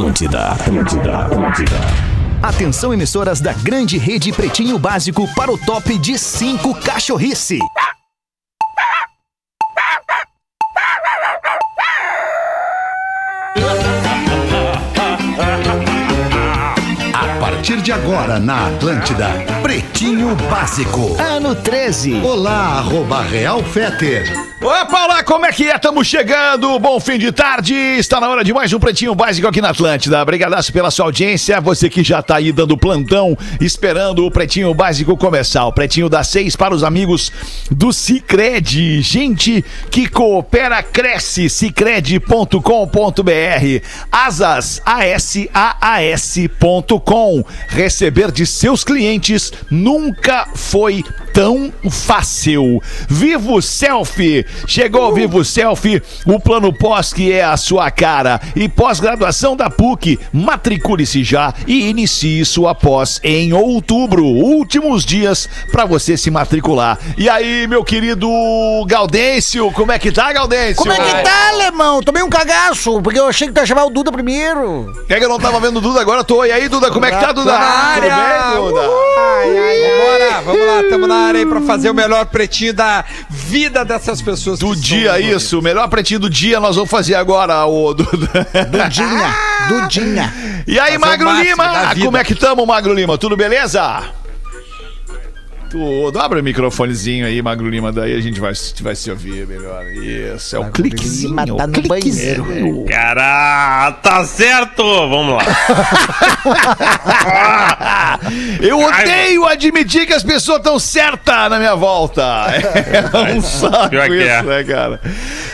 Atlântida, Atlântida, Atlântida. Atenção, emissoras da grande rede Pretinho Básico para o top de 5 cachorrice. A partir de agora na Atlântida, Pretinho Básico. Ano 13. Olá, arroba Real Feter. Opa, lá, como é que é? Estamos chegando, bom fim de tarde, está na hora de mais um Pretinho Básico aqui na Atlântida. Obrigadaço pela sua audiência, você que já está aí dando plantão, esperando o Pretinho Básico começar. O Pretinho das seis para os amigos do Cicred. Gente que coopera, cresce, cicred.com.br. Asas, A-S-A-A-S.com. Receber de seus clientes nunca foi tão fácil. Vivo Selfie. Chegou o Vivo Selfie, o plano pós que é a sua cara. E pós-graduação da PUC. Matricule-se já e inicie sua pós em outubro. Últimos dias para você se matricular. E aí, meu querido Gaudêncio, como é que tá, Gaudêncio? Como é que tá, alemão? Tomei um cagaço, porque eu achei que tu ia chamar o Duda primeiro. É que eu não tava vendo o Duda, agora eu tô. E aí, Duda, como é que tá, Duda? Tô na área. Tudo bem, Duda? Vambora, vamos lá, tamo na área aí pra fazer o melhor pretinho da vida dessas pessoas. Do que estão dia, isso. O melhor pretinho do dia nós vamos fazer agora, o Duda. Dudinha, Dudinha. E aí, Fazer Magro Lima? Como é que tamo, Magro Lima? Tudo beleza? Tudo. Abre o microfonezinho aí, Magro Lima, daí a gente vai, vai se ouvir melhor. Isso, é o cliquezinho. Lima tá no cliquezinho. Cara, tá certo! Vamos lá. Eu odeio admitir que as pessoas estão certas na minha volta. É um saco Pior que isso, é. né, cara?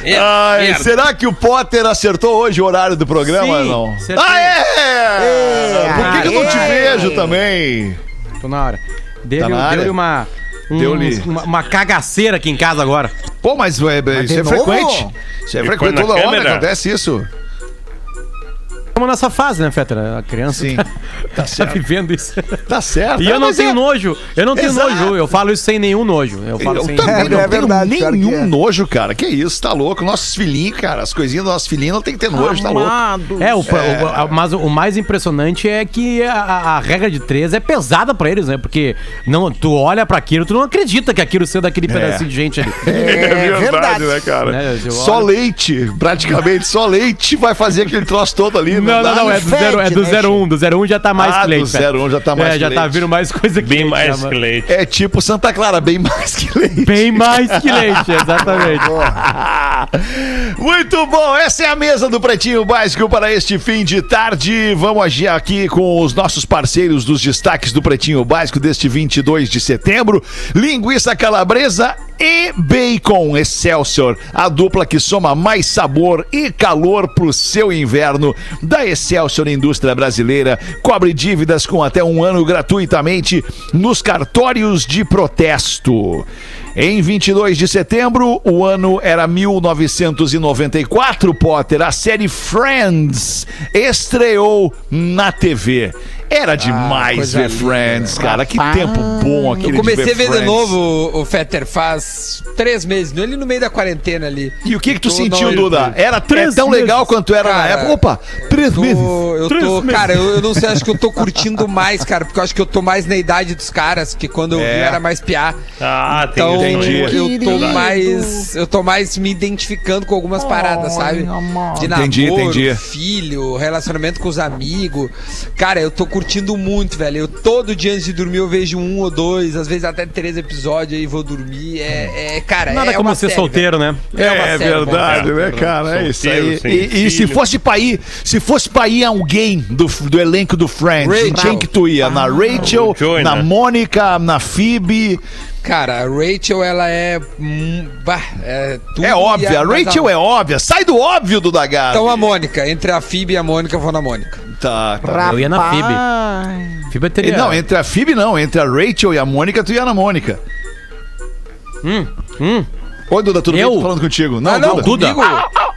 É, Ai, será que o Potter acertou hoje o horário do programa? Sim, não? Ah, é! Por que, que eu não te vejo também? Tô na hora. Dele, Tá na área? deu-lhe uma, um- Deu-lhe- uma. Uma cagaceira aqui em casa agora. Pô, mas é, isso de é novo? frequente. Isso é frequente na toda hora câmera? acontece isso. Estamos nessa fase, né, Fetter? A criança Sim. tá, tá vivendo isso. Tá certo. E Ah, eu não mas tenho é- nojo. Eu não tenho Exato. nojo. Eu falo isso sem nenhum nojo. Eu falo Eu sem também É, não é tenho verdade, que nenhum é. nojo, cara. Que isso, tá louco? Nossos filhinhos, cara, as coisinhas dos nossos filhinhos não tem que ter nojo, tá louco. É, o, o- a- mas o mais impressionante é que a, a- regra de três é pesada pra eles, né? Porque não, tu olha pra aquilo, tu não acredita que aquilo seja daquele pedacinho de gente ali. É verdade. né, cara? Né, eu Só olho- leite, praticamente, só leite vai fazer aquele troço todo ali. Não, não, não, é do, zero, é do né, 01. Do 01 já tá mais Ah, que leite. do Fetter. 01 já tá mais É, já tá vindo mais coisa que Bem leite, mais já, que leite. É tipo Santa Clara, bem mais que leite. Bem mais que leite, exatamente. Muito bom, essa é a mesa do Pretinho Básico para este fim de tarde. Vamos agir aqui com os nossos parceiros dos destaques do Pretinho Básico deste 22 de setembro. Linguiça calabresa e bacon Excelsior, a dupla que soma mais sabor e calor pro seu inverno. Da Excelsior Indústria Brasileira, cobre dívidas com até um ano gratuitamente nos cartórios de protesto. Em 22 de setembro, o ano era 1994, Potter. A série Friends estreou na TV. Era demais coisa ver linda. Friends, cara. Que Rapaz. tempo bom aquele Eu comecei de a ver de Friends. novo o, o Fetter faz três meses, ele no meio da quarentena ali. E o que que tu Tô sentiu, na- Duda? Era Três é tão meses. legal quanto era na Cara, época? Opa, três Tô- meses. eu Três tô, meses. cara, eu, eu não sei, acho que eu tô curtindo mais, cara, porque eu acho que eu tô mais na idade dos caras, que quando eu É. vi era mais piá. Ah, tem Então, também. Entendi. eu tô mais. Eu tô mais me identificando com algumas paradas, sabe? De namoro, Entendi, entendi. filho, relacionamento com os amigos. Cara, eu tô curtindo muito, velho. Eu todo dia antes de dormir eu vejo um ou dois, às vezes até três episódios aí vou dormir. É, é cara, Nada é como uma ser série, solteiro, né? velho. uma É série, verdade, né, cara? É isso aí. E, e se fosse pra ir, se fosse pra ir alguém do, do elenco do Friends, Rachel. quem que tu ia? Na Rachel, Joey, na né? Mônica, na Phoebe. Cara, a Rachel, ela é. hum, bah, é tudo É óbvia, a Rachel é óbvia. Sai do óbvio do Dagar. Então a Mônica, entre a Phoebe e a Mônica, eu vou na Mônica. Tá, tá. Eu ia na Phoebe. Phoebe teria... Não, entre a Phoebe não, entre a Rachel e a Mônica, tu ia na Mônica. Hum, hum. Oi, Duda, tudo Eu? bem? Tô falando contigo. Não, Ah, não, Duda. comigo,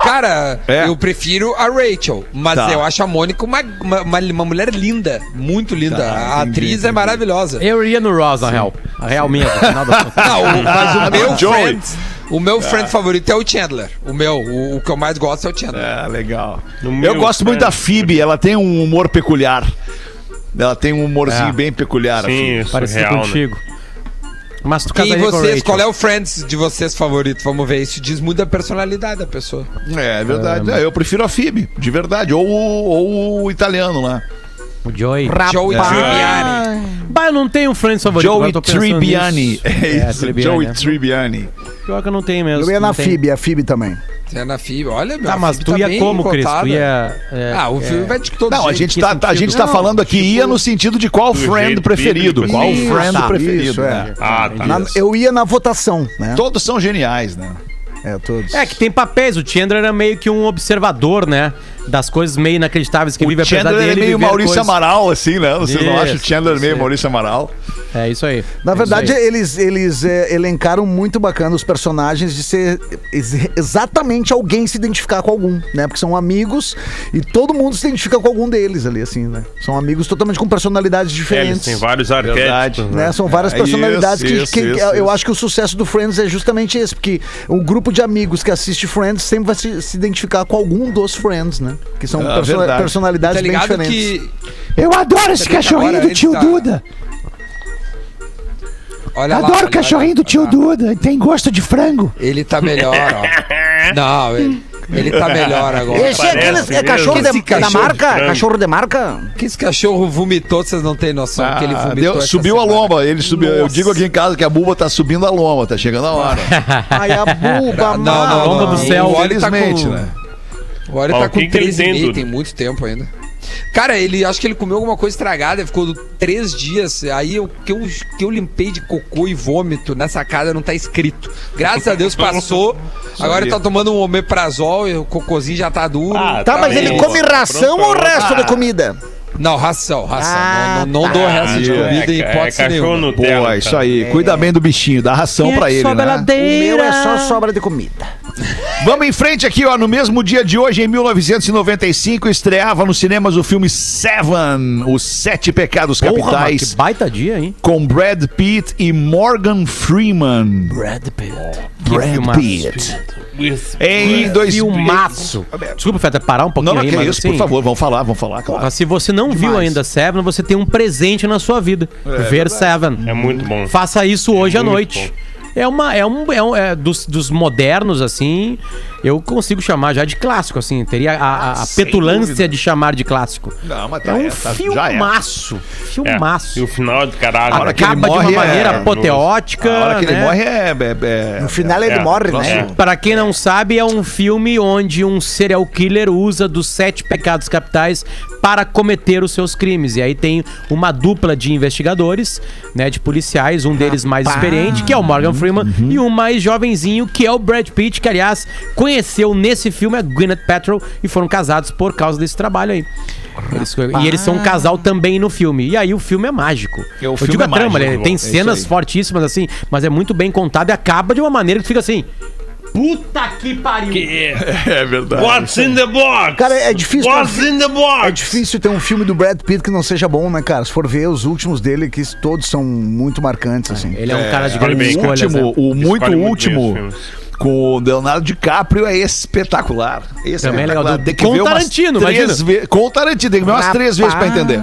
cara, É. eu prefiro a Rachel, mas Tá. eu acho a Mônica uma, uma, uma- uma mulher linda, muito linda. Tá, a entendi, atriz é É. maravilhosa. Eu ia no Ross, na real. A real mesmo, das contas. Não, mas o meu Joey. Friends, O meu friend favorito é o Chandler. O meu, o, o que eu mais gosto é o Chandler. É, legal. No Eu meu gosto muito da Phoebe, ela tem um humor peculiar. Ela tem um humorzinho É. bem peculiar. a Phoebe. Sim, Parecido surreal, né? Mas tu Quem casaria com a vocês, Rachel. qual é o friends de vocês favorito? Vamos ver, isso diz muito da personalidade da pessoa. É, é verdade. É, eu prefiro a Phoebe, de verdade. Ou, o- ou o italiano lá. O Joey. Joey Tribbiani. Eu não tenho um friends favorito. Joey Tribbiani. nisso. É isso, Tribbiani, Joey né? Tribbiani. Pior que eu não tenho mesmo. Eu ia na. FIB, a FIB também. Você é na FIB. Olha, meu. Tá, a mas tu tá ia como, Cris? Tu ia... é, Ah, o filme vai de todo Não, a gente, tá, a gente tá Não, falando aqui, tipo- ia no sentido de qual friend preferido. Qual friend preferido. isso, é. né? Ah, tá. Na- eu ia na votação, né? Todos são geniais, né? É, todos. É que tem papéis. O Chandler era meio que um observador, né? Das coisas meio inacreditáveis que vive O apesar Chandler dele é meio Maurício coisas- Amaral, assim, né? Vocês não Isso, acham o Chandler meio. Maurício Amaral? É isso aí. Na É verdade, aí. eles, eles é, elencaram muito bacana os personagens de ser ex- exatamente alguém se identificar com algum, né? Porque são amigos e todo mundo se identifica com algum deles ali, assim, né? São amigos totalmente com personalidades É, eles diferentes. têm vários Verdade. arquétipos, né? né? São várias É, personalidades isso, que, isso, que- isso, eu isso. acho que o sucesso do Friends é justamente esse, porque o grupo de amigos que assiste Friends sempre vai se, se identificar com algum dos Friends, né? Que são Ah, perso- verdade. personalidades Tá bem diferentes. que. Eu adoro esse que cachorrinho do ele tio tá- Duda. Olha lá, Adoro olha o cachorrinho lá. do tio Duda. Tem gosto de frango. Ele tá melhor, ó. Não, ele, ele tá melhor agora. Esse é, aquele, é cachorro de, Esse da cachorro marca? frango. Cachorro de marca? Que esse cachorro vomitou, vocês não têm noção que ele Ah, vomitou. deu- subiu a semana. lomba. Ele subiu. Eu digo aqui em casa que a buba tá subindo a lomba, tá chegando a hora. Ai, a buba, Não, não, A bomba não, do céu, tá Infelizmente, com, né? O Oli Ó, tá o com que ele 13 tem, meio, Duda? tem muito tempo ainda. Cara, ele acho que ele comeu alguma coisa estragada, ficou três dias. Aí o que eu, que eu limpei de cocô e vômito nessa casa não tá escrito. Graças a Deus passou. Agora ele tá tomando um omeprazol e o cocôzinho já tá duro. Ah, Tá, mas bem. ele come ração Pronto, ou resto ah. de comida? Não, ração, ração. Ah, não não, não dou resto de Ah, comida em é, hipótese é nenhuma. Nutella, Boa, isso aí. Cuida bem do bichinho, dá ração pra ele, né? O meu é só sobra de comida. Vamos em frente aqui, ó. No mesmo dia de hoje, em 1995, estreava nos cinemas o filme Seven, Os Sete Pecados Porra, Capitais, mas que baita dia, hein? com Brad Pitt e Morgan Freeman. Brad Pitt. Brad. Pitt. Em dois... Filmaço. Desculpa, Feta, parar um pouquinho Não, não, aí, que mas isso, assim, por favor, vamos falar, vamos falar, claro. Se você não viu ainda Seven, você tem um presente na sua vida. Ver Seven. É muito bom. Faça isso hoje à noite. É uma é um, é um é dos, dos modernos assim, eu consigo chamar já de clássico assim, teria a, a- a petulância dúvida. de chamar de clássico. Não, mas É tá, um é, tá- é. filmaço, É. filmaço. E o final de caralho. A hora que ele Acaba de uma morre é- maneira é apoteótica, A hora que ele né? morre é... é- é- No final ele É, morre, né? Para quem não sabe, é um filme onde um serial killer usa dos sete pecados capitais para cometer os seus crimes. E aí tem uma dupla de investigadores, né, de policiais, um deles mais experiente, que é o Morgan Freeman, e um mais jovenzinho, que é o Brad Pitt, que aliás conheceu nesse filme a Gwyneth Paltrow e foram casados por causa desse trabalho aí. Eles- e eles são um casal também no filme. E aí o filme é mágico. É, o Eu filme digo é a trama, mágico, ele tem é cenas fortíssimas assim, mas é muito bem contado e acaba de uma maneira que fica assim. Puta que pariu! É verdade. What's in the box? Cara, é difícil. What's in the box? É difícil ter um filme do Brad Pitt que não seja bom, né, cara? Se for ver os últimos dele, que todos são muito marcantes, assim. Ele é um cara de bem. O escolhas. último, né? o muito Escolhe último, com o Leonardo DiCaprio é espetacular. Esse Também é legal. Do- Tem que com ver umas Tarantino, três imagina. ve- Com o Tarantino, tem que ver umas três vezes pra entender.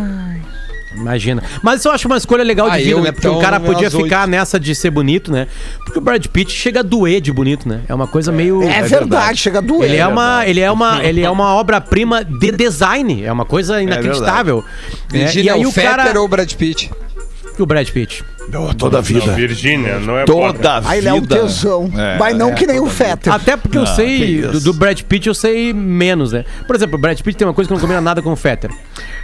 Imagina. Mas eu acho uma escolha legal de Ah, vida, eu, né? Porque então, o cara podia ficar nessa de ser bonito, né? Porque o Brad Pitt chega a doer de bonito, né? É uma coisa meio. É, verdade, chega a doer. Ele é, uma, ele é uma, ele é uma obra-prima de design. É uma coisa inacreditável. né? Virginia, E aí o o cara. ou o Brad Pitt? O Brad Pitt. Toda a vida. Não, Virgínia, não é Toda a vida. Aí ele é um tesão. É, Mas não é, que nem o toda a vida. Fetter. Até porque eu Ah, sei, do, do Brad Pitt eu sei menos, né? Por exemplo, o Brad Pitt tem uma coisa que não combina nada com o Fetter.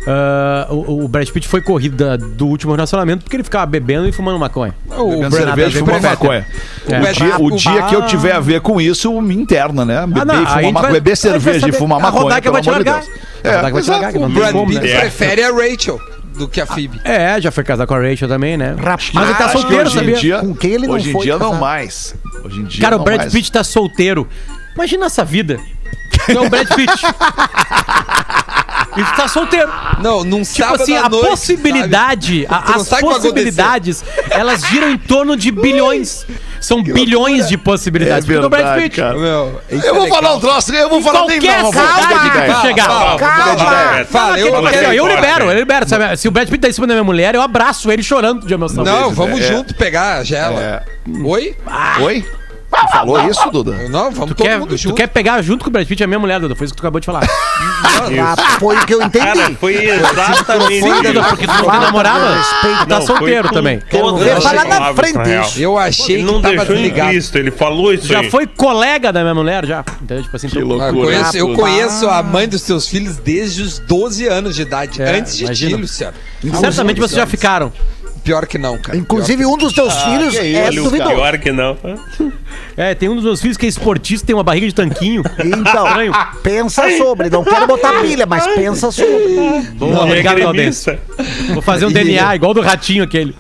Ah, o, o Brad Pitt foi corrido da- do último relacionamento porque ele ficava bebendo e fumando maconha. O Bebendo Brad cerveja e Pitt fumando maconha. É. O, dia, o dia que eu tiver a ver com isso, me interna, né? Beber, Ah, não, e fumar maconha, vai- beber cerveja e fumar maconha, pelo te amor de largar. Deus. A Rodaica vai te largar, que não O Brad como, Pitt né? prefere a Rachel do que a Phoebe. É, já foi casar com a Rachel também, né? Rapaz, Mas ele tá solteiro, hoje em sabia? dia, Com quem ele não hoje em foi dia não mais. Hoje em dia Cara, o não Brad mais. Pitt tá solteiro. Imagina essa vida. Tu é o Brad Pitt. e tu tá solteiro. Não, num Tipo sábado assim, à a noite, possibilidade, a- Tu não as sabe o que vai possibilidades, elas giram em torno de bilhões. São bilhões de possibilidades. É o Brad verdade, Pitt. isso Eu é vou legal. falar um troço, eu vou falar nem Qualquer não, que ideia. tu chegar. Calma, Calma. Fala, eu, ó, eu Pode, libero, eu libero. Sabe? Se o Brad Pitt tá em cima da minha mulher, eu abraço ele chorando de emoção. Não, vamos É. junto pegar a gela. É. Oi? Oi? Tu falou isso, Duda? Não, vamos Tu todo quer, mundo tu junto. quer pegar junto com o Brad Pitt a minha mulher, Duda? Foi isso que tu acabou de falar. Ah, foi o que eu entendi. Cara, foi exatamente Sim, Duda, isso. porque tu não tem namorada. Respeito. Tu tá Não, foi solteiro com também. todas ver as falar na palavras, frente real. isso. Eu achei Ele que não tava deixou desligado. implícito, ele falou isso Já aí. foi colega da minha mulher, já. Entendeu? Tipo assim, Que tu- Eu loucura. conheço, eu Tudo. conheço a mãe dos teus filhos desde os 12 anos de idade. É, antes de imagina. ti, Luciano. Certamente vocês já ficaram. Pior que não, cara. Inclusive, um dos teus filhos que é isso, duvidoso. Pior que não. É, tem um dos meus filhos que é esportista, tem uma barriga de tanquinho. Então, Estranho. pensa sobre. Não quero botar pilha, mas pensa sobre. Boa, obrigado, é. Vou fazer um DNA igual do ratinho aquele.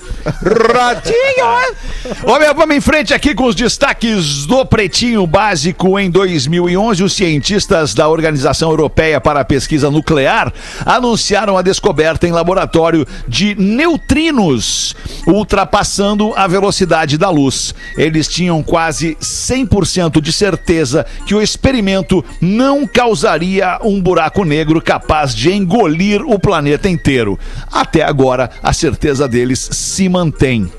Olha, vamos em frente aqui com os destaques do Pretinho Básico. Em 2011, os cientistas da Organização Europeia para a Pesquisa Nuclear anunciaram a descoberta em laboratório de neutrinos, ultrapassando a velocidade da luz. Eles tinham quase 100% de certeza que o experimento não causaria um buraco negro capaz de engolir o planeta inteiro. Até agora, a certeza deles se mantém.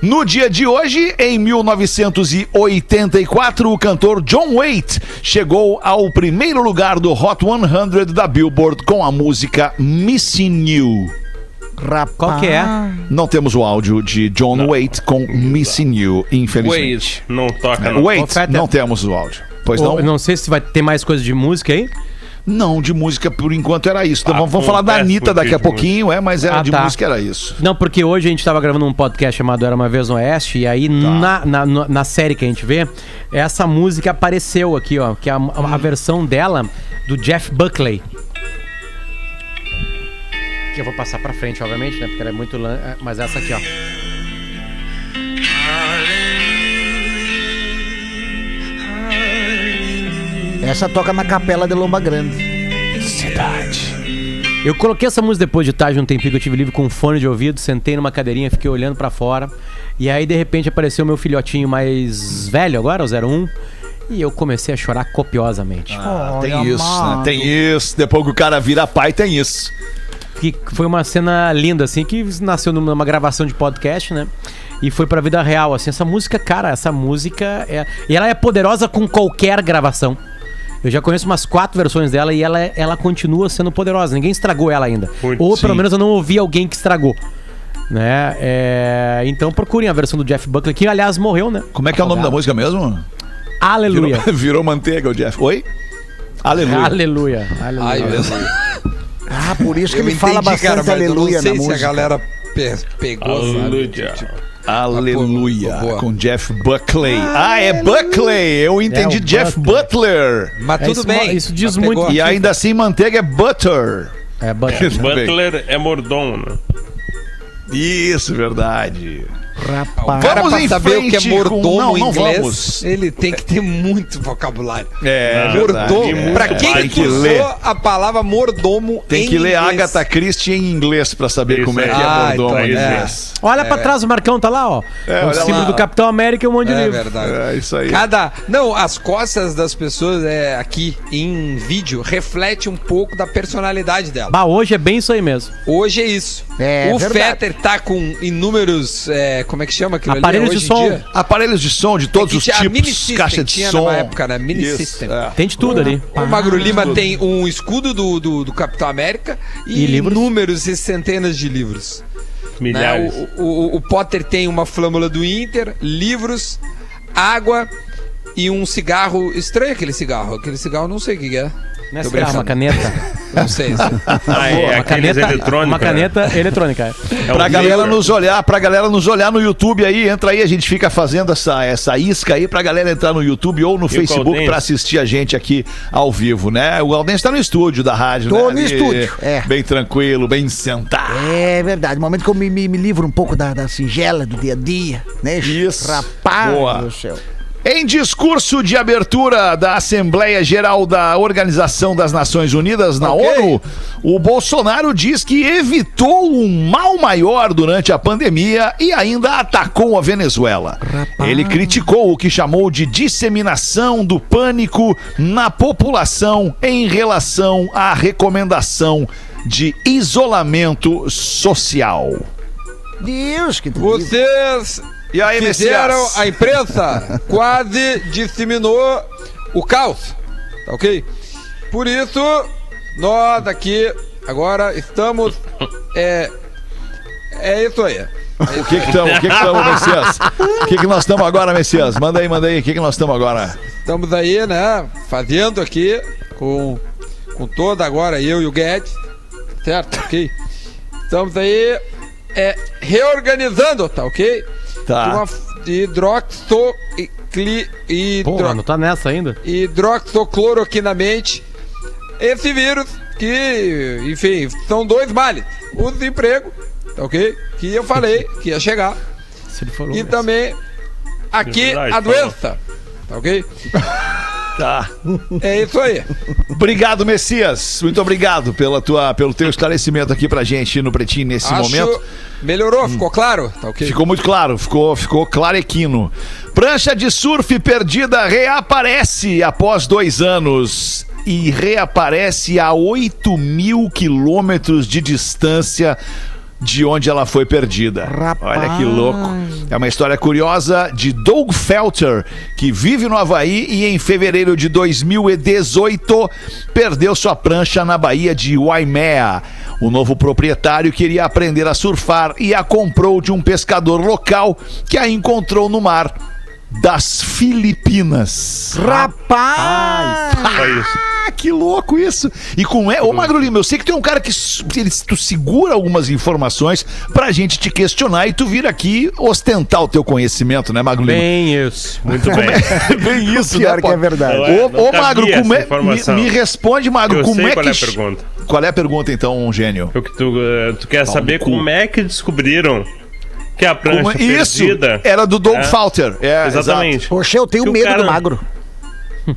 No dia de hoje, em 1984, o cantor John Waite chegou ao primeiro lugar do Hot 100 da Billboard com a música Missing You. Rapaz. Qual que é? Não temos o áudio de John Waite com Missing You, infelizmente. Wait, não toca não. Waite, Oferta. não temos o áudio. Pois Ou- não? não sei se vai ter mais coisa de música aí. Não, de música por enquanto era isso. Então, Ah, vamos, vamos falar da Anitta daqui a pouquinho, é, mas era Ah, de tá. música era isso. Não, porque hoje a gente tava gravando um podcast chamado Era Uma Vez no Oeste, e aí na, na, no- na série que a gente vê, essa música apareceu aqui, ó, que é a, a versão dela do Jeff Buckley. Que eu vou passar pra frente, obviamente, né? Porque ela é muito. lan- é, Mas essa aqui, ó. Essa toca na capela de Lomba Grande. Eu coloquei essa música depois de tarde, um tempinho que eu tive livre com um fone de ouvido, sentei numa cadeirinha, fiquei olhando pra fora. E aí, de repente, apareceu meu filhotinho mais velho agora, o 01. E eu comecei a chorar copiosamente. Ah, tem Olha, isso, né? Tem isso. Depois que o cara vira pai, tem isso. Que foi uma cena linda, assim, que nasceu numa gravação de podcast, né? E foi pra vida real, assim. Essa música, cara, essa música é. E ela é poderosa com qualquer gravação. Eu já conheço umas quatro versões dela e ela, ela continua sendo poderosa. Ninguém estragou ela ainda. Muito, Ou pelo sim. menos eu não ouvi alguém que estragou. Né? É, Então procurem a versão do Jeff Buckley, que aliás morreu, né? Como é que é o nome da música mesmo? Aleluia. Virou, virou manteiga o Jeff. Oi? Aleluia. Aleluia. Aleluia. Ai, Deus. Ah, por isso que ele fala bastante cara, aleluia eu não sei na se música. a galera pe- pegou, sabe? Aleluia. Aleluia. Ah, pô, boa. Com Jeff Buckley. Ah, é Buckley. Eu entendi É Jeff Butler. Mas É, tudo isso bem. isso diz Mas muito. E ainda assim, manteiga é butter. É, Buckley. Butler é mordomo, né? Isso, verdade. Rapaz. Cara, Vamos pra em saber o que é com- mordomo Não, em não inglês, vamos. ele tem que ter muito vocabulário. É, mordomo. verdade. Pra É. quem Tem que usou ler. a palavra mordomo Tem em que ler inglês? Agatha Christie em inglês pra saber Isso como é que é Ah, mordomo então em é. inglês. Olha pra trás, o Marcão tá lá, ó. É, É, o símbolo lá. do Capitão América e um monte de É livro. verdade. É isso aí. Cada. Não, as costas das pessoas é, aqui em vídeo reflete um pouco da personalidade dela. Bah, hoje é bem isso aí mesmo. Hoje é isso. É o verdade. Fetter tá com inúmeros. é, como é que chama aquilo Aparelhos ali? de som. dia? Aparelhos de som de todos É os tinha a Mini tipos, System, caixa de tinha som. numa época, né? Mini Isso, System. é. Tem de tudo ali. O Magro Lima tem um escudo do, do, do Capitão América e, E inúmeros e centenas de livros. né? Milhares. O, o- o Potter tem uma flâmula do Inter, livros, água e um cigarro. Estranho aquele cigarro. Aquele cigarro eu não sei o que é. Não é cigarro, uma caneta. Não sei. Ah, é uma aqueles caneta, eletrônicos, uma né? caneta eletrônica. é. É Pra galera laser. nos olhar, pra galera nos olhar no YouTube aí, entra aí, a gente fica fazendo essa, essa isca aí pra galera entrar no YouTube ou no Facebook Gaudense? pra assistir a gente aqui ao vivo, né? O Aldense tá no estúdio da rádio, Tô né? no Ali, estúdio, é. Bem tranquilo, bem sentado. É verdade. No momento que eu me, me, me livro um pouco da, da singela, do dia a dia, né? Isso. Rapaz Boa. do céu. Em discurso de abertura da Assembleia Geral da Organização das Nações Unidas, na Ok. ONU, o Bolsonaro diz que evitou um mal maior durante a pandemia e ainda atacou a Venezuela. Ele criticou o que chamou de disseminação do pânico na população em relação à recomendação de isolamento social. Deus, que. Vocês E aí, fizeram, Messias? a imprensa quase disseminou o caos, tá ok? Por isso, nós aqui agora estamos. É, é isso aí. O que que estamos, o que que estamos, Messias? O que que nós estamos agora, Messias? Manda aí, manda aí, o que que nós estamos agora? Estamos aí, né? Fazendo aqui com, com toda agora eu e o Guedes, certo? Ok? Estamos aí é, reorganizando, tá ok? Tá. De uma hidroxo e cli, hidro, Porra, não tá nessa ainda? hidroxocloroquinamente esse vírus que, enfim, são dois males. O desemprego, tá ok? Que eu falei que ia chegar. Se ele falou E essa. também aqui verdade, a doença, tá ok? Tá. É isso aí. Obrigado, Messias. Muito obrigado pela tua, pelo teu esclarecimento aqui pra gente no Pretinho nesse Acho momento. Melhorou, ficou claro? Tá ok? Ficou muito claro, ficou, ficou clarequino. Prancha de surf perdida reaparece após dois anos. E reaparece a 8 mil quilômetros de distância de onde ela foi perdida. Rapaz. Olha que louco. É uma história curiosa de Doug Felter, que vive no Havaí e em fevereiro de 2018 perdeu sua prancha na Baía de Waimea. O novo proprietário queria aprender a surfar e a comprou de um pescador local que a encontrou no mar das Filipinas. Rapaz! Isso. Ah, que louco isso! E com é, ô Magro Lima, eu sei que é um cara que ele- tu segura algumas informações pra gente te questionar e tu vir aqui ostentar o teu conhecimento, né, Magro Lima? Bem isso. Muito bem. Bem isso, Pior né, que é verdade. É? Ô, ô Magro, como é, me, me responde, Magro, Eu como sei é qual que é a pergunta. Qual é a pergunta então, um gênio? O que tu, eh, tu quer saber no cu. como é que descobriram que a prancha Como- isso perdida... era do Doug É. Falter. É, Exatamente. Poxa, eu tenho Que medo cara- do magro.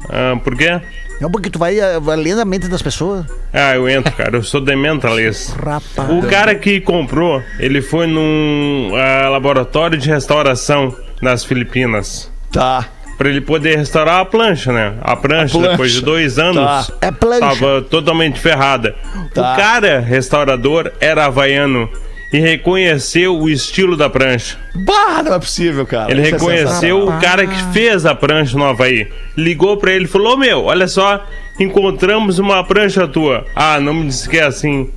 Ah, por quê? Não, porque tu vai, eh, vai lendo a mente das pessoas. Ah, eu entro, cara. Eu sou dementalista. Rapaz. O cara que comprou, ele foi num ah, laboratório de restauração nas Filipinas. Tá. Pra ele poder restaurar a plancha, né? A prancha, A plancha. depois de dois anos, Tá. É plancha. tava totalmente ferrada. Tá. O cara restaurador era havaiano e reconheceu o estilo da prancha. Bah, não é possível, cara. Ele Isso é reconheceu o cara que fez a prancha no Havaí. Ligou pra ele e falou: "Ô, Meu, olha só, encontramos uma prancha tua. Ah, não me disse que é assim.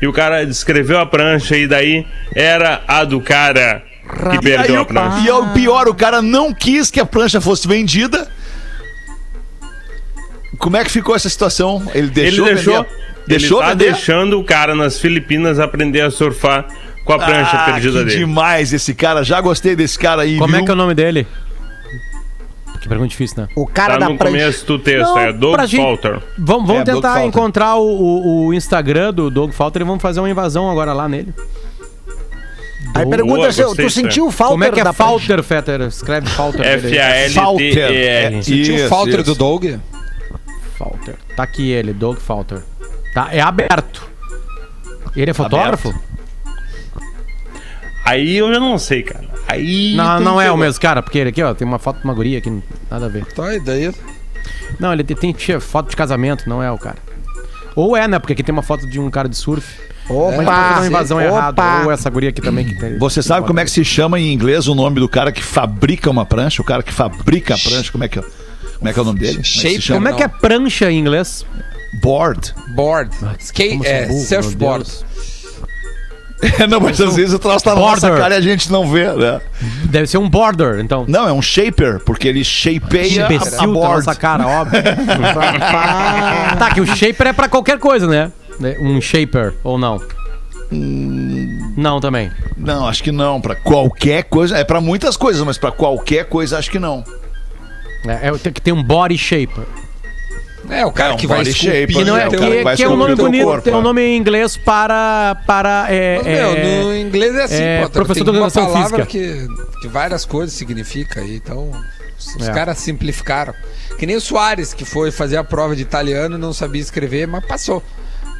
E o cara descreveu a prancha e daí era a do cara que E, aí, perdeu a o- prancha. e é o pior, o cara não quis que a prancha fosse vendida. Como é que ficou essa situação? Ele Ele deixou deixou, vender? Deixou ele tá vender? deixando o cara nas Filipinas aprender a surfar com a prancha ah, perdida que dele. demais esse cara. Já gostei desse cara aí, Como viu? é que é o nome dele? Que pergunta difícil, né? O cara Tá da no prancha. começo do texto, Não, é Doug gente- Falter. Vamos, vamos É, Doug tentar Falter. encontrar o, o- o Instagram do Doug Falter e vamos fazer uma invasão agora lá nele. Aí pergunta Boa, se tu sentiu falta Como é que é da prancha? Falter, Fetter? Escreve Falter. F-A-L-T-E-R. Sentiu Isso, o Falter isso. do Doug? Falter. Tá aqui ele, Doug Falter. Tá, é aberto. Ele é fotógrafo? Aí eu já não sei, cara. Aí. Não, não é o mesmo cara, porque ele aqui, ó, tem uma foto de uma guria aqui, nada a ver. Tá, e daí? Não, ele tem, tinha foto de casamento, não é o cara. Ou é, né? Porque aqui tem uma foto de um cara de surf. Opa! Mas foi uma invasão errada. Ou essa guria aqui também que tem. Você sabe como é que se chama em inglês o nome do cara que fabrica uma prancha? O cara que fabrica a prancha, como é que é, como é, que é o nome dele? Como é que Shape-? Como é que é prancha em inglês? Board. Board. Skate, é, burro, surfboard. Não, mas às vezes o troço tá na nossa cara e a gente não vê, né? Deve ser um border, então. Não, é um shaper, porque ele shapeia a, a Imbecil da board. nossa cara, óbvio. tá, que o shaper é pra qualquer coisa, né? Um shaper, ou não? Não, também. Não, acho que não. Pra qualquer coisa. É pra muitas coisas, mas pra qualquer coisa acho que não. É, é, tem que ter um body shaper. É, o cara É, um que vai esculpir. shape, Que, não é, o que, que que é um nome bonito, corpo, tem um é. nome em inglês para. para é, Mas, é, meu, no inglês é assim, é, pô. professor tem de uma palavra física. que, que várias coisas significa aí, então... Os É. caras simplificaram. Que nem o Soares, que foi fazer a prova de italiano e não sabia escrever, mas passou.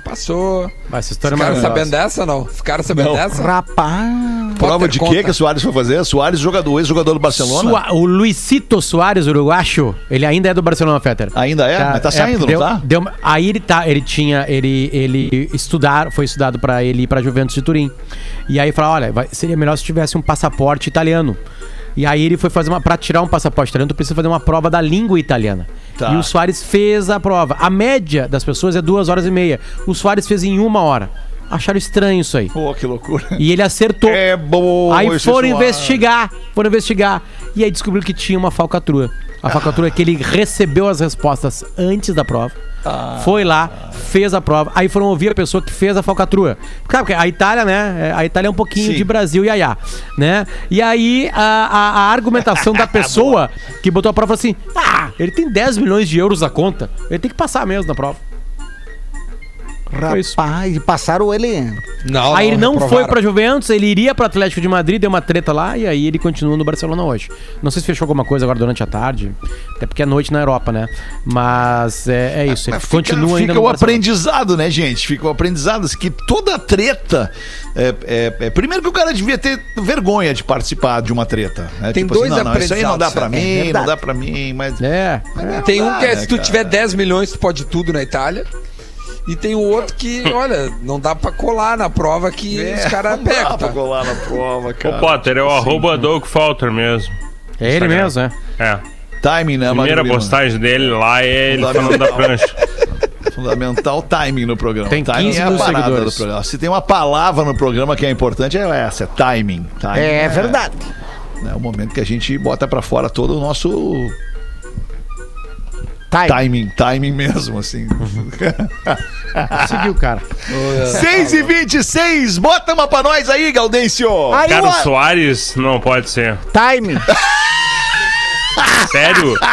Passou. Mas essa história é Ficaram maravilhosa. sabendo dessa não? Ficaram sabendo dessa? Rapaz. Prova Potter, de quê que o Soares foi fazer? Soares, jogador, ex-jogador do Barcelona. Sua- o Luisito Soares, uruguacho, ele ainda é do Barcelona, Fetter. Ainda é? Mas tá saindo, deu- não tá? deu aí ele tá, ele tinha, ele, ele estudar, foi estudado pra ele ir pra Juventus de Turim. E aí falou, olha, vai- seria melhor se tivesse um passaporte italiano. E aí ele foi fazer uma, pra tirar um passaporte italiano, tu precisa fazer uma prova da língua italiana. Tá. E o Soares fez a prova. A média das pessoas é duas horas e meia. O Soares fez em uma hora. Acharam estranho isso aí. Pô, que loucura. E ele acertou. É bom. Aí foram investigar, foram investigar. E aí descobriram que tinha uma falcatrua. A falcatrua é que ele recebeu as respostas antes da prova. Foi lá, fez a prova. Aí foram ouvir a pessoa que fez a falcatrua. Claro, porque a Itália, né? A Itália é um pouquinho Sim. de Brasil e aiá, né? E aí a, a- a argumentação da pessoa que botou a prova falou assim: ah, ele tem 10 milhões de euros na conta. Ele tem que passar mesmo na prova. Foi. Rapaz, e passaram ele. Não, Aí ele não foi reprovaram. pra Juventus, ele iria pro Atlético de Madrid, deu uma treta lá e aí ele continua no Barcelona hoje. Não sei se fechou alguma coisa agora durante a tarde, até porque é noite na Europa, né? Mas é, é isso, ele Mas continua ainda fica o Barcelona. aprendizado, né, gente? Fica o aprendizado assim, que toda treta. É, é- é- primeiro que o cara devia ter vergonha de participar de uma treta. né? Tem Tipo dois assim, não, não, isso aí não dá pra aprendizados, mim, é não dá pra mim, mas. É, é. Tem um que é, né, se tu cara? tiver 10 milhões, tu pode tudo na Itália. E tem o outro que, olha, não dá pra colar na prova que É, os caras não dá pegam, pra tá? colar na prova, Ô, cara. Potter, é o arroba Doug Falter mesmo. É ele mesmo, é. É. Timing, né, Primeira postagem dele lá é ele falando da prancha. Fundamental timing no programa. Tem timing 15 é a parada seguidores. do programa. Se tem uma palavra no programa que é importante, é essa, é timing. Timing É verdade. É o momento que a gente bota pra fora todo o nosso Aí. timing, timing mesmo, assim. Conseguiu, cara. 6 e 26 bota uma pra nós aí, Gaudêncio. Aí Cara, o o Soares não pode ser. time. Sério?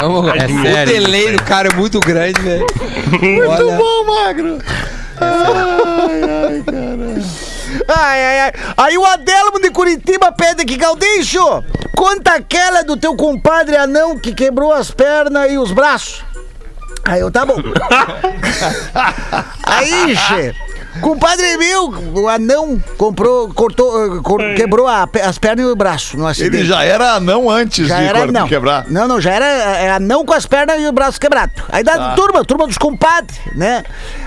Não, É o sério. delay do cara é muito grande, velho. Olha, Bom, Magro. Ai, ai, ai. Aí o Adelmo de Curitiba pede aqui, Gaudêncio, conta aquela do teu compadre anão que quebrou as pernas e os braços. Aí eu, tá bom. Aí, che, compadre meu, o anão, comprou, cortou, eh, cor- quebrou a as pernas e o braço no acidente. Ele já era anão antes Já de era cor- de não. quebrar. Não, não, já era é, anão com as pernas e o braço quebrado. Aí da Tá. turma, turma dos compadres, né?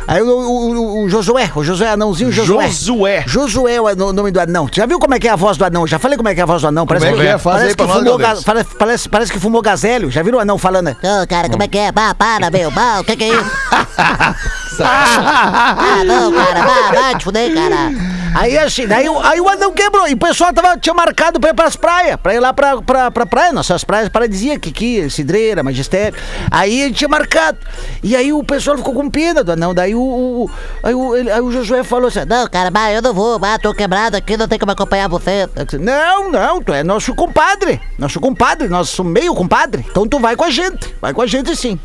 Aí o, o, o- o Josué, o Josué anãozinho, Josué. Josué. Josué é o no- nome do anão. Tu já viu como é que é a voz do anão? Já falei como é que é a voz do anão. Parece é que é? Faz parece aí pra que fumou ga- parece, parece, parece que fumou gazélio. Já viram o anão falando? Ô, cara, como é que é? Pá, para, meu. Pá, o que que é isso? ah, não, cara. Vá, vai te fuder, cara. Aí assim, daí, o- aí o anão quebrou. E o pessoal tava, tinha marcado pra ir pras praias, pra ir lá pra, pra, pra praia, nossas praias paradisíacas aqui, Cidreira, Magistério. Aí ele tinha marcado. E aí o pessoal ficou com pena do anão. Daí o, o- aí o, ele- aí o Josué falou assim: Não, cara, vai, eu não vou. Vai, tô quebrado aqui, não tem como acompanhar você. Não, não, tu é nosso compadre. Nosso compadre, nosso meio compadre. Então tu vai com a gente. Vai com a gente sim.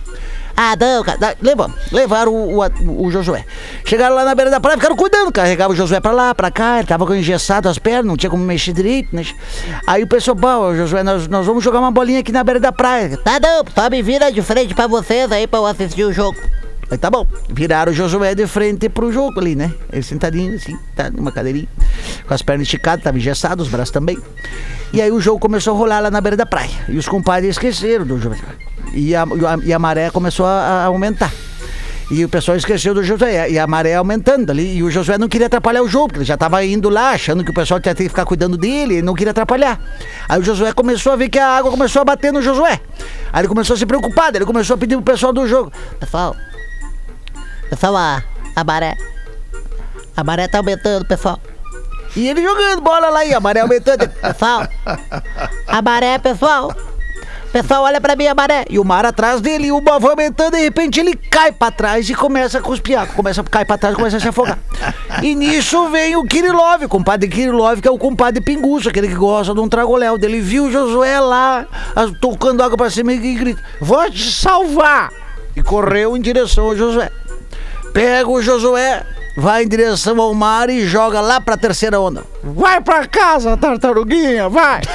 Ah, não, cara. Levou, levaram o, o, o Josué. Chegaram lá na beira da praia, ficaram cuidando. Carregavam o Josué pra lá, pra cá. Ele tava engessado as pernas, não tinha como mexer direito, né? Aí o pessoal, pô, Josué, nós, nós vamos jogar uma bolinha aqui na beira da praia. Tá, não, só me vira de frente pra vocês aí pra eu assistir o jogo. Aí tá bom. Viraram o Josué de frente pro jogo ali, né? Ele sentadinho assim, tá numa cadeirinha, com as pernas esticadas, tava engessado, os braços também. E aí o jogo começou a rolar lá na beira da praia. E os compadres esqueceram do Josué. E a, e a- maré começou a, aumentar. E o pessoal esqueceu do Josué. E a maré aumentando ali. E o Josué não queria atrapalhar o jogo, porque ele já tava indo lá, achando que o pessoal tinha que ficar cuidando dele, ele não queria atrapalhar. Aí o Josué começou a ver que a água começou a bater no Josué. Aí ele começou a se preocupar, ele começou a pedir pro pessoal do jogo. Pessoal, pessoal, a, a maré. A maré tá aumentando, pessoal. E ele jogando bola lá e a maré aumentando. Pessoal, a maré, pessoal. Pessoal, olha pra mim a maré. E o mar atrás dele, e o vai aumentando, de repente ele cai pra trás e começa a cuspir água. Começa a cair pra trás e começa a se afogar. E nisso vem o Kirilov, o compadre Kirilov, que é o compadre Pinguço, aquele que gosta de um tragoléu. Ele viu o Josué lá, tocando água pra cima e grita: Vou te salvar! E correu em direção ao Josué. Pega o Josué, vai em direção ao mar e joga lá pra terceira onda. Vai pra casa, tartaruguinha, vai!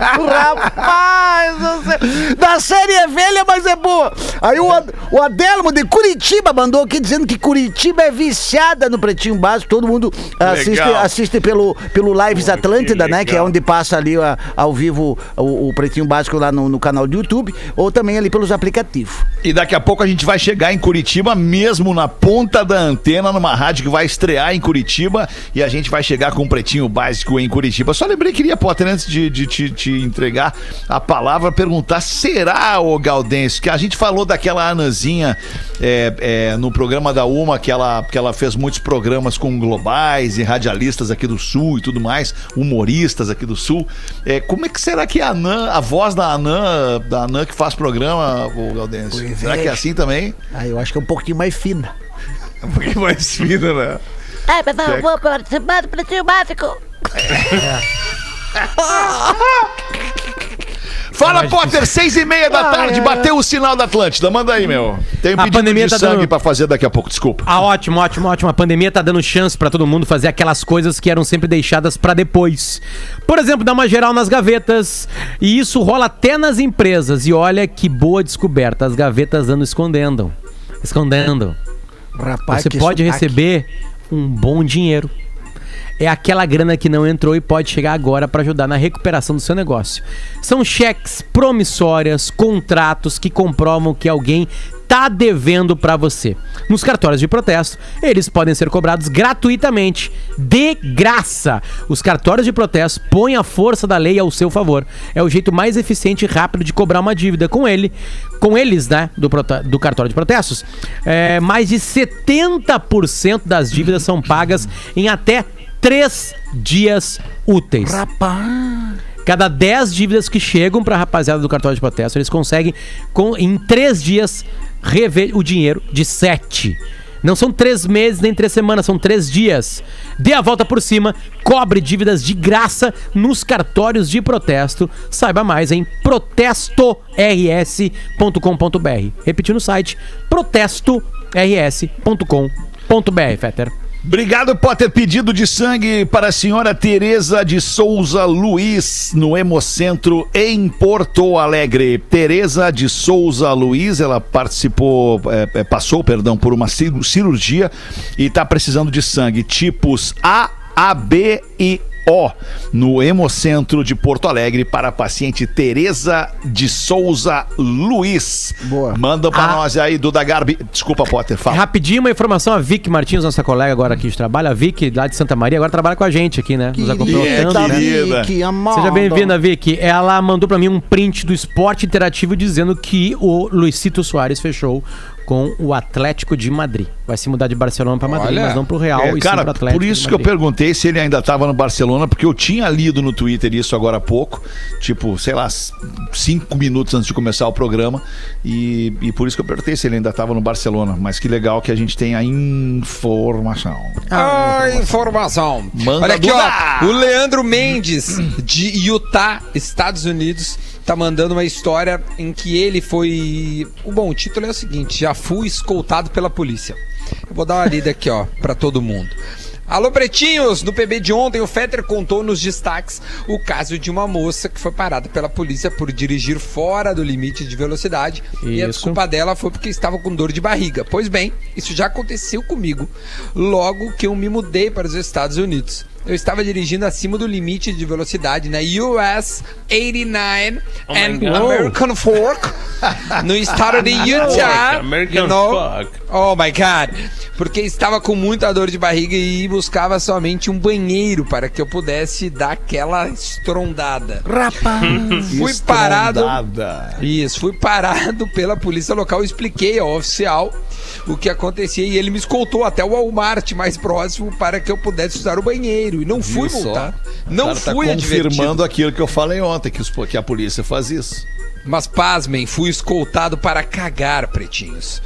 Rapaz, do céu. da série é velha, mas é boa. Aí o, Ad- o Adelmo de Curitiba mandou aqui dizendo que Curitiba é viciada no Pretinho Básico. Todo mundo assiste, Legal. assiste pelo, pelo Lives Atlântida, que né? Que é onde passa ali a- ao vivo o, o Pretinho Básico lá no, no canal do YouTube, ou também ali pelos aplicativos. E daqui a pouco a gente vai chegar em Curitiba, mesmo na ponta da antena, numa rádio que vai estrear em Curitiba. E a gente vai chegar com um pretinho básico em Curitiba. Só lembrei que queria, Potter, antes de, de te, te entregar a palavra, perguntar: será, ô Gaudêncio, que a gente falou daquela Anazinha é, é, no programa da Uma, que ela, que ela fez muitos programas com globais e radialistas aqui do Sul e tudo mais, humoristas aqui do Sul. É, como é que será que a Anã, a voz da Anã, da Anã que faz programa, ô Gaudêncio? Será é. que é assim também? Ah, eu acho que é um pouquinho mais fina. Um pouquinho mais fina, né? Ai, pessoal, eu vou participar do Pretinho Básico. Fala, Potter, seis e meia da tarde, bateu o sinal da Atlântida. Manda aí, meu. Tem um A pedido pandemia de tá sangue dando- pra fazer daqui a pouco, desculpa. Ah, ótimo, ótimo, ótimo. A pandemia tá dando chance pra todo mundo fazer aquelas coisas que eram sempre deixadas pra depois. Por exemplo, dar uma geral nas gavetas. E isso rola até nas empresas. E olha que boa descoberta. As gavetas andam escondendo. Escondendo. Rapaz, Você que pode sotaque. receber um bom dinheiro. É aquela grana que não entrou e pode chegar agora para ajudar na recuperação do seu negócio. São cheques promissórias, contratos que comprovam que alguém tá devendo para você. Nos cartórios de protesto, eles podem ser cobrados gratuitamente, de graça. Os cartórios de protesto põem a força da lei ao seu favor. É o jeito mais eficiente e rápido de cobrar uma dívida com ele, com eles, né, do, do cartório de protestos. É, mais de 70% das dívidas são pagas em até três dias úteis. Cada 10 dívidas que chegam pra rapaziada do cartório de protesto, eles conseguem, com, em três dias, rever o dinheiro de 7. Não são três meses nem três semanas, são três dias. Dê a volta por cima, cobre dívidas de graça nos cartórios de protesto. Saiba mais em protestors.com.br. Repetindo o site, protestors.com.br, Fetter. Obrigado, Potter. Pedido de sangue para a senhora Tereza de Souza Luiz, no Hemocentro, em Porto Alegre. Tereza de Souza Luiz, ela participou, é, é, passou, perdão, por uma cir- cirurgia e está precisando de sangue tipos A, A, B e O, no Hemocentro de Porto Alegre, para a paciente Tereza de Souza Luiz. Boa. Manda para Ah. nós aí, Duda Garbi. Desculpa, Potter, fala. Rapidinho uma informação, a Vicky Martins, nossa colega agora aqui de trabalho, a Vicky lá de Santa Maria, agora trabalha com a gente aqui, né? Nos acompanhou Querida, tanto, né? querida. Vicky, amada. Seja bem-vinda, Vicky. Ela mandou pra mim um print do esporte interativo dizendo que o Luizito Soares fechou com o Atlético de Madrid. Vai se mudar de Barcelona pra Madrid, Olha. mas não pro Real É, e sim cara, pro Atlético por isso que eu perguntei se ele ainda estava no Barcelona, porque eu tinha lido no Twitter isso agora há pouco, tipo, sei lá, cinco minutos antes de começar o programa, e, e por isso que eu perguntei se ele ainda estava no Barcelona. Mas que legal que a gente tem a informação. Ah, informação. Manda, Olha aqui, ó. O Leandro Mendes, de Utah, Estados Unidos, tá mandando uma história em que ele foi. O bom, o título é o seguinte: já fui escoltado pela polícia. Eu vou dar uma lida aqui, ó, pra todo mundo. Alô, pretinhos! No PB de ontem, o Fetter contou nos destaques o caso de uma moça que foi parada pela polícia por dirigir fora do limite de velocidade. E a Isso. desculpa dela foi porque estava com dor de barriga. Pois bem, isso já aconteceu comigo logo que eu me mudei para os Estados Unidos. Eu estava dirigindo acima do limite de velocidade na US 89 Oh and God. American Fork no estado de Utah. American you know? Fork. Oh my God. Porque estava com muita dor de barriga e buscava somente um banheiro para que eu pudesse dar aquela estrondada. Fui parado. Estrondada. Isso, fui parado pela polícia local, expliquei ao oficial o que acontecia e ele me escoltou até o Walmart mais próximo para que eu pudesse usar o banheiro e não fui Viu só? multado. Não cara tá fui advertido. confirmando aquilo que eu falei ontem, que, os- que a polícia faz isso. Mas pasmem, fui escoltado para cagar, pretinhos.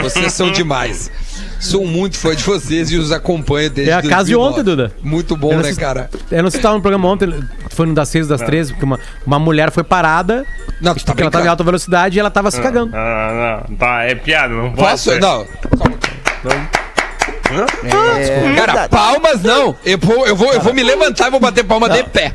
Vocês são demais. Sou muito fã de vocês e os acompanho desde É a casa de 2009. ontem, Duda. Muito bom, não né, cara? Eu não sei se tava no programa ontem, foi no das 6 das 13, porque uma, uma mulher foi parada, Não, tu tá porque ela tava em alta velocidade e ela tava se cagando. Não, não, não. Tá, é piada, não pode Posso? ser. Não. É Cara, verdade. palmas não. Eu vou, eu vou, eu vou me levantar e vou bater palma de pé.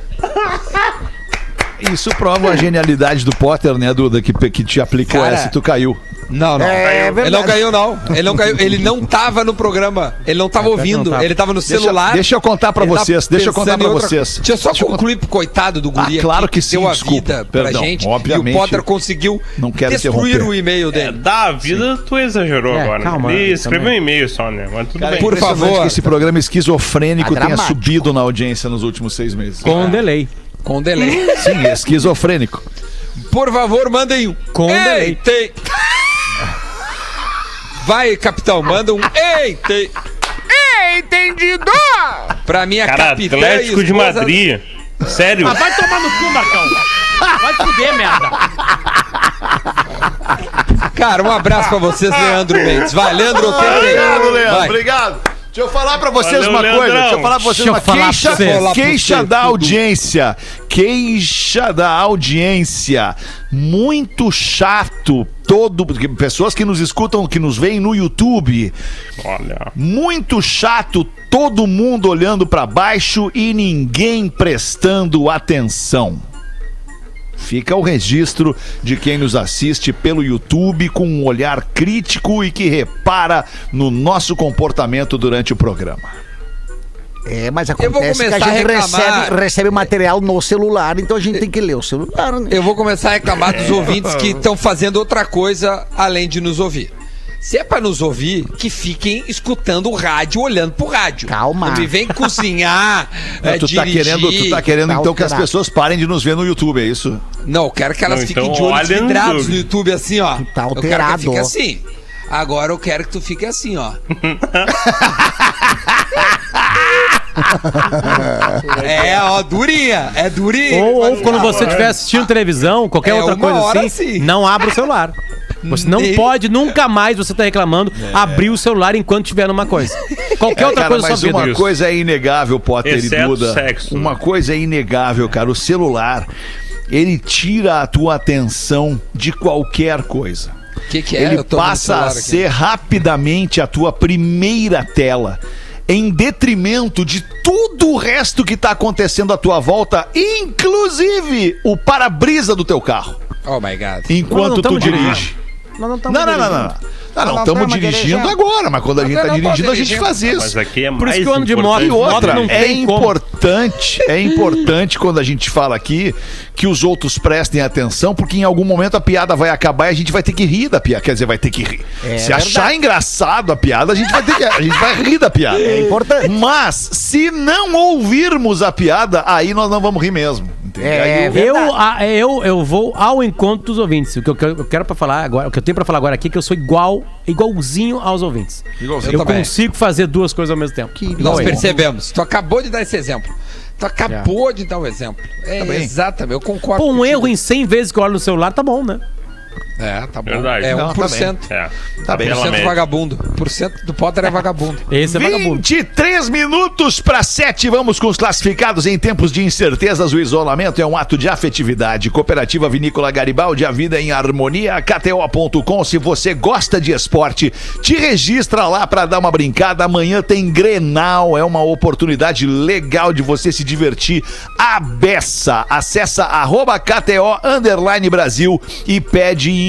Isso prova a genialidade do Potter, né, Duda? Que, que te aplicou Cara, essa e tu caiu. Não, não. É ele verdade. não caiu, não. Ele não caiu. Ele não tava no programa. Ele não tava ouvindo. tava. Ele tava no celular. deixa eu contar pra vocês, deixa eu contar pra outra vocês. Deixa eu só Deixa eu concluir pro coitado do guri Ah, claro que sim, deu a desculpa. vida pra Perdão, gente. obviamente. E o Potter conseguiu Não quero destruir o e-mail É, dele. da vida tu exagerou É, agora. calma, Ele escreveu um e-mail só, né? Mas tudo Cara, bem. é Por impressionante favor. que esse programa esquizofrênico Tá tenha subido na audiência nos últimos seis meses. Com delay. Com delay. Sim, é esquizofrênico. Por favor, mandem um. Com delay. tem. Vai, capitão, manda um. Ei, tem. Entendido! Pra minha Cara, capitã Atlético de esposa- Madrid. Sério? Ah, vai tomar no cu, Marcão. Vai fuder, merda. Cara, um abraço pra vocês, Leandro Mendes. Vai, Leandro. Obrigado, Leandro. Vai. Obrigado. Deixa eu falar pra vocês Valeu, uma coisa. Leandrão. Deixa eu falar pra vocês Deixa uma falar queixa, pra queixa da audiência. Queixa da audiência. Muito chato. Todo, pessoas que nos escutam, que nos veem no YouTube. Olha. Muito chato, todo mundo olhando pra baixo e ninguém prestando atenção. Fica o registro de quem nos assiste pelo YouTube com um olhar crítico e que repara no nosso comportamento durante o programa. É, mas acontece que a a gente reclamar. recebe, recebe material no celular, então a gente tem que ler o celular, né? Eu vou começar a reclamar dos ouvintes que estão fazendo outra coisa além de nos ouvir. Se é pra nos ouvir, que fiquem escutando o rádio, olhando pro rádio. Calma. Não me vem cozinhar, é, tu, tá dirigir. querendo, tu tá querendo Tá então que as alterado. pessoas parem de nos ver no YouTube, é isso? Não, eu quero que elas Não, fiquem então de olhos vidrados YouTube. no YouTube, assim, ó. tá Eu quero que alterado. fique assim. Agora eu quero que tu fique assim, ó. é, ó, durinha. É durinha. Ou, ou quando você estiver assistindo televisão, qualquer É, outra coisa assim, sim. não abra o celular. Você não Nem- pode, nunca mais você tá reclamando, abrir o celular enquanto estiver numa coisa. Qualquer outra É, Cara, coisa da mas sua uma vida. coisa é inegável, Potter e Exceto Duda. sexo. Uma coisa é inegável, cara. O celular, ele tira a tua atenção de qualquer coisa. O que, que é? ele Eu tô passa celular a aqui. ser rapidamente a tua primeira tela. Em detrimento de tudo o resto que tá acontecendo à tua volta, inclusive o para-brisa do teu carro, Oh my God. enquanto tu tamo dirige. Nós não estamos Não, não, não, não. não. Ah, não, estamos tamo dirigindo agora, mas quando a gente eu tá tô dirigindo, a gente faz isso. Mas aqui é Por mais isso que eu ando de moto. E outra, não é importante, é importante quando a gente fala aqui que os outros prestem atenção, porque em algum momento a piada vai acabar e a gente vai ter que rir da piada. Quer dizer, vai ter que rir. Se achar engraçado a piada, a gente vai ter que, a gente vai rir da piada. É importante. Mas se não ouvirmos a piada, aí nós não vamos rir mesmo. Entendeu? É. Eu, a- eu, eu vou ao encontro dos ouvintes. O que eu, quero- eu quero para falar agora, o que eu tenho pra falar agora aqui é que eu sou igual, igualzinho aos ouvintes. Igualzinho. Eu, também. consigo fazer duas coisas ao mesmo tempo. Nós Igual ele. percebemos. Tu acabou de dar esse exemplo. Tu acabou de dar um exemplo. É, bem. exatamente. Eu concordo. Pô, um contigo. erro em 100 vezes que eu olho no celular, tá bom, né? É, tá bom. Verdade. É Não, tá 1%. É. Tá bem. Pela 1% média. vagabundo. Por cento do Potter é vagabundo. Esse é vagabundo. 23 minutos para 7. Vamos com os classificados em tempos de incertezas. O isolamento é um ato de afetividade. Cooperativa Vinícola Garibaldi, a vida em harmonia. KTO.com. Se você gosta de esporte, te registra lá para dar uma brincada. Amanhã tem Grenal. É uma oportunidade legal de você se divertir a beça. Acessa arroba KTO underline Brasil e pede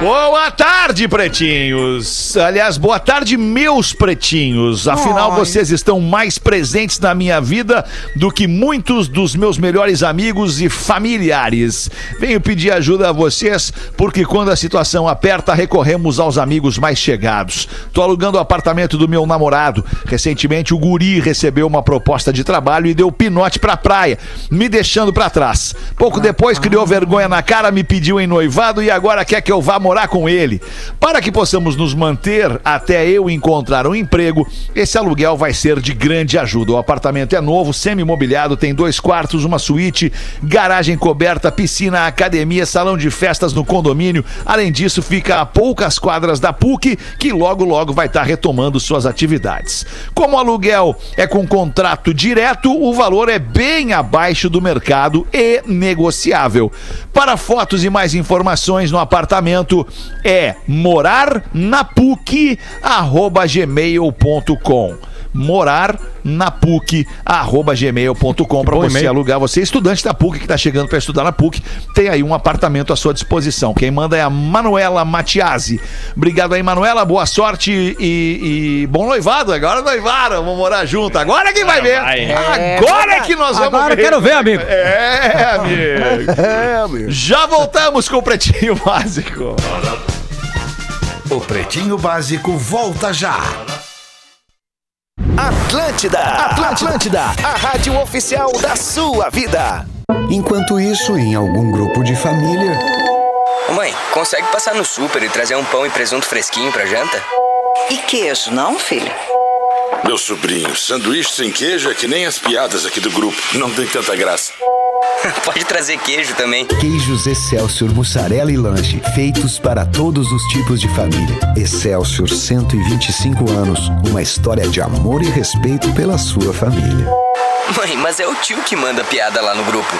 Boa tarde, pretinhos. Aliás, boa tarde, meus pretinhos. Afinal, vocês estão mais presentes na minha vida do que muitos dos meus melhores amigos e familiares. Venho pedir ajuda a vocês, porque quando a situação aperta, recorremos aos amigos mais chegados. Tô alugando o apartamento do meu namorado. Recentemente, o guri recebeu uma proposta de trabalho e deu pinote pra praia, me deixando pra trás. Pouco depois, criou vergonha vergonha na cara, me pediu em noivado e agora quer que eu vá morar com ele. Para que possamos nos manter até eu encontrar um emprego, esse aluguel vai ser de grande ajuda. O apartamento é novo, semi-mobiliado, tem dois quartos, uma suíte, garagem coberta, piscina, academia, salão de festas no condomínio. Além disso, fica a poucas quadras da PUC, que logo logo vai estar retomando suas atividades. Como o aluguel é com contrato direto, o valor é bem abaixo do mercado e negociável. Para fotos e mais informações no apartamento é morarnapuc@gmail.com. Morar na PUC, arroba gmail.com para você e-mail. alugar. Você, estudante da PUC que está chegando para estudar na PUC, tem aí um apartamento à sua disposição. Quem manda é a Manuela Matiasi. Obrigado aí, Manuela. Boa sorte e, e bom noivado. Agora noivaram, vamos morar junto. Agora quem vai ver? vai. Agora é que nós vamos Agora ver. quero ver, amigo. É, amigo. É, amigo. Já voltamos com o Pretinho Básico. O Pretinho Básico volta já. Atlântida, Atlântida, a rádio oficial da sua vida. Enquanto isso, em algum grupo de família. Ô, Mãe, consegue passar no super e trazer um pão e presunto fresquinho pra janta? E queijo, não, filho? Meu sobrinho, sanduíche sem queijo é que nem as piadas aqui do grupo. Não tem tanta graça. Pode trazer queijo também. Queijos Excelsior Mussarela e Lanche, feitos para todos os tipos de família. Excelsior 125 anos, uma história de amor e respeito pela sua família. Mãe, mas é o tio que manda piada lá no grupo.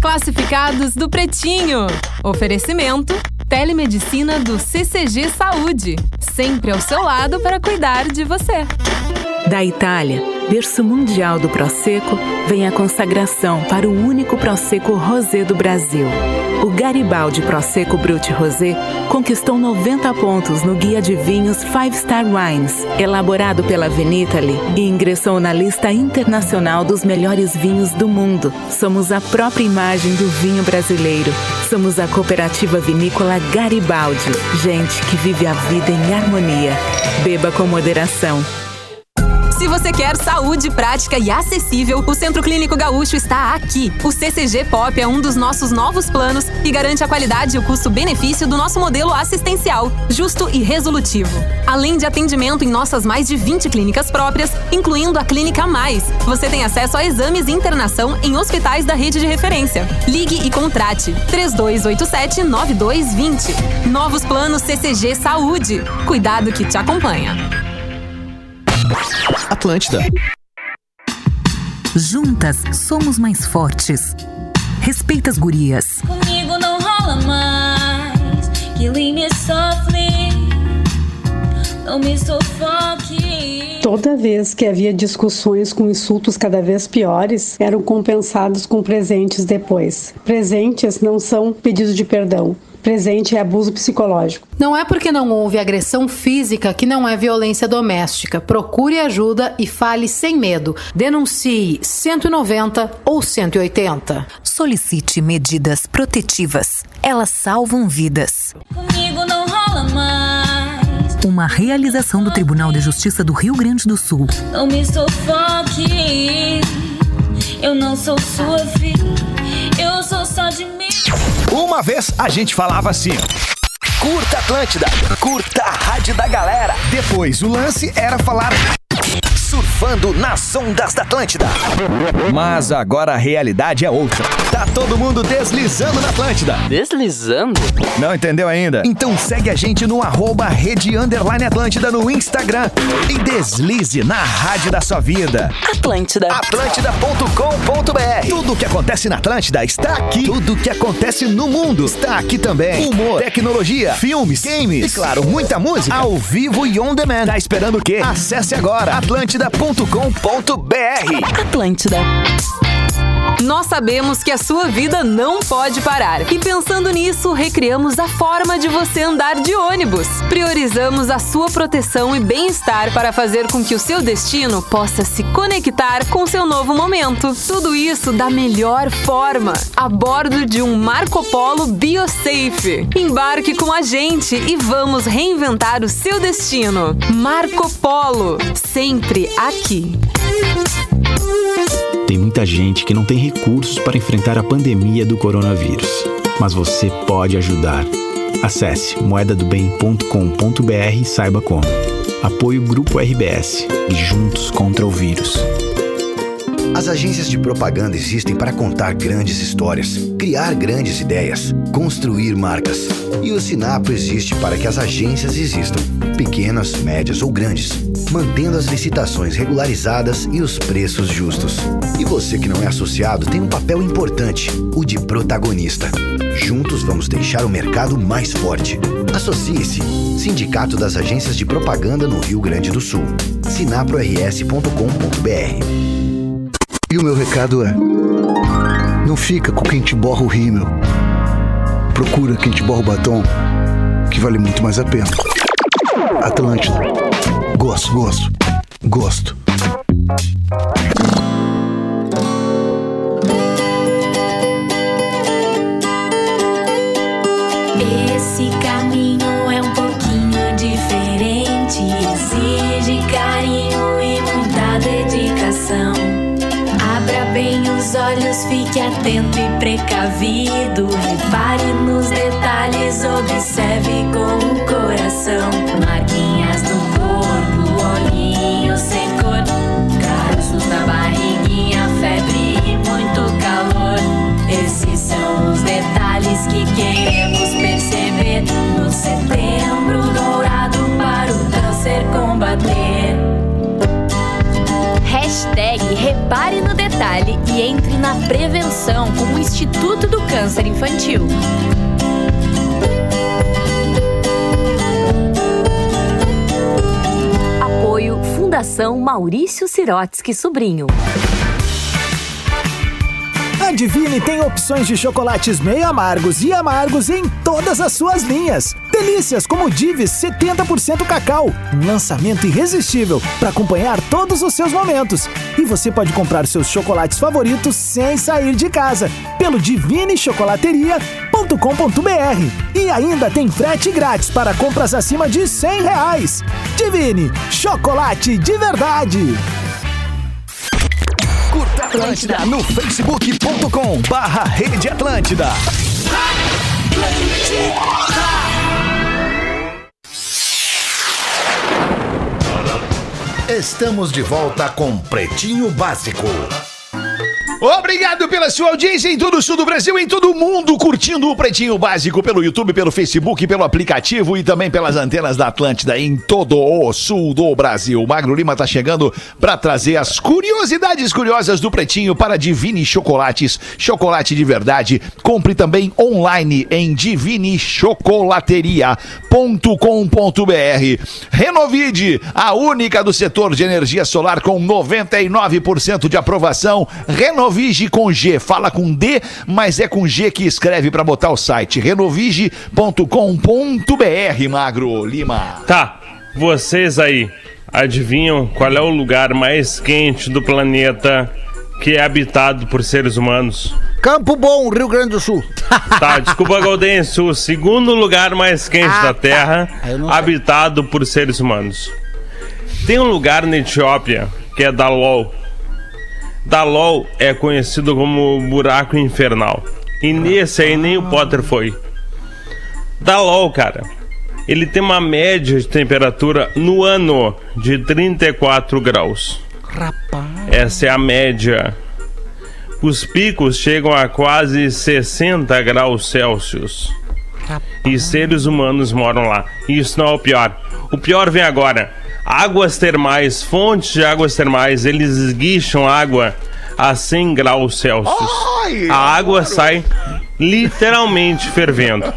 Classificados do Pretinho. Oferecimento: Telemedicina do CCG Saúde. Sempre ao seu lado para cuidar de você. Da Itália, berço mundial do Prosecco, vem a consagração para o único Prosecco Rosé do Brasil. O Garibaldi Prosecco Brut Rosé conquistou 90 pontos no Guia de Vinhos Five Star Wines, elaborado pela Vinitaly, e ingressou na lista internacional dos melhores vinhos do mundo. Somos a própria imagem do vinho brasileiro. Somos a cooperativa vinícola Garibaldi. Gente que vive a vida em harmonia. Beba com moderação. Se você quer saúde prática e acessível, o Centro Clínico Gaúcho está aqui. O CCG Pop é um dos nossos novos planos e garante a qualidade e o custo-benefício do nosso modelo assistencial, justo e resolutivo. Além de atendimento em nossas mais de 20 clínicas próprias, incluindo a Clínica Mais, você tem acesso a exames e internação em hospitais da rede de referência. Ligue e contrate 3287-9220. Novos planos CCG Saúde. Cuidado que te acompanha. Atlântida. Juntas somos mais fortes. Respeita as gurias. Comigo não rola mais. Killing me softly. Não me sufoque. Toda vez que havia discussões com insultos cada vez piores, eram compensados com presentes depois. Presentes não são pedidos de perdão. Presente é abuso psicológico. Não é porque não houve agressão física que não é violência doméstica. Procure ajuda e fale sem medo. Denuncie 190 ou 180. Solicite medidas protetivas. Elas salvam vidas. Comigo não rola mais. Uma realização do Tribunal de Justiça do Rio Grande do Sul. Não me sufoque. Eu não sou sua filha. Eu sou só de mim. Uma vez a gente falava assim. Curta Atlântida, curta a rádio da galera. Depois o lance era falar surfando nas ondas da Atlântida. Mas agora a realidade é outra. Tá todo mundo deslizando na Atlântida. Deslizando? Não entendeu ainda? Então segue a gente no arroba rede underline Atlântida no Instagram e deslize na rádio da sua vida. Atlântida. Atlântida.com.br Tudo o que acontece na Atlântida está aqui. Tudo o que acontece no mundo está aqui também. Humor, tecnologia, filmes, games e, claro, muita música ao vivo e on demand. Tá esperando o quê? Acesse agora atlântida.com.br Atlântida. Nós sabemos que a sua vida não pode parar. E pensando nisso, recriamos a forma de você andar de ônibus. Priorizamos a sua proteção e bem-estar para fazer com que o seu destino possa se conectar com seu novo momento. Tudo isso da melhor forma, a bordo de um Marco Polo BioSafe. Embarque com a gente e vamos reinventar o seu destino. Marco Polo, sempre aqui. Tem muita gente que não tem recursos para enfrentar a pandemia do coronavírus. mas você pode ajudar. Acesse moedadobem.com.br e saiba como. Apoio Grupo RBS e Juntos contra o Vírus. As agências de propaganda existem para contar grandes histórias, criar grandes ideias, construir marcas. E o Sinapro existe para que as agências existam, pequenas, médias ou grandes, mantendo as licitações regularizadas e os preços justos. E você que não é associado tem um papel importante, o de protagonista. Juntos vamos deixar o mercado mais forte. Associe-se. Sindicato das Agências de Propaganda no Rio Grande do Sul. sinaprors.com.br E o meu recado é: não fica com quem te borra o rímel. Procura quem te borra o batom, que vale muito mais a pena. Atlântida. Gosto, gosto, gosto. Esse caminho é um pouquinho diferente. Exige carinho e muita dedicação. Abra bem os olhos, fique atento e precavido. Repare nos detalhes, observe com o coração. Infantil. Apoio Fundação Maurício Sirotsky Sobrinho. A Divine tem opções de chocolates meio amargos e amargos em todas as suas linhas. Delícias como Divis 70% cacau, um lançamento irresistível para acompanhar todos os seus momentos. E você pode comprar seus chocolates favoritos sem sair de casa pelo divinechocolateria.com.br. E ainda tem frete grátis para compras acima de 100 reais. Divine, chocolate de verdade. Curta Atlântida no facebook.com barra Rede Atlântida. Estamos de volta com Pretinho Básico. Obrigado pela sua audiência em todo o sul do Brasil, em todo o mundo, curtindo o Pretinho Básico pelo YouTube, pelo Facebook, pelo aplicativo e também pelas antenas da Atlântida em todo o sul do Brasil. Magro Lima tá chegando para trazer as curiosidades curiosas do Pretinho para Divine Chocolates, chocolate de verdade. Compre também online em divinichocolateria.com.br. Renovide, a única do setor de energia solar com 99% de aprovação. Renovige com G, fala com D, mas é com G que escreve para botar o site. Renovige.com.br, Magro Lima. Tá, vocês aí adivinham qual é o lugar mais quente do planeta que é habitado por seres humanos? Campo Bom, Rio Grande do Sul. Tá, desculpa, Gaudense, o segundo lugar mais quente Ah, da tá. Terra, sei. habitado por seres humanos. Tem um lugar na Etiópia que é Dalol. Dalol é conhecido como buraco infernal. E nesse aí nem o Potter foi. Dalol, cara, ele tem uma média de temperatura no ano de 34 graus. Essa é a média. Os picos chegam a quase 60 graus Celsius. E seres humanos moram lá. Isso não é o pior. O pior vem agora. Águas termais, fontes de águas termais, eles esguicham água a 100 graus Celsius. a água sai literalmente fervendo.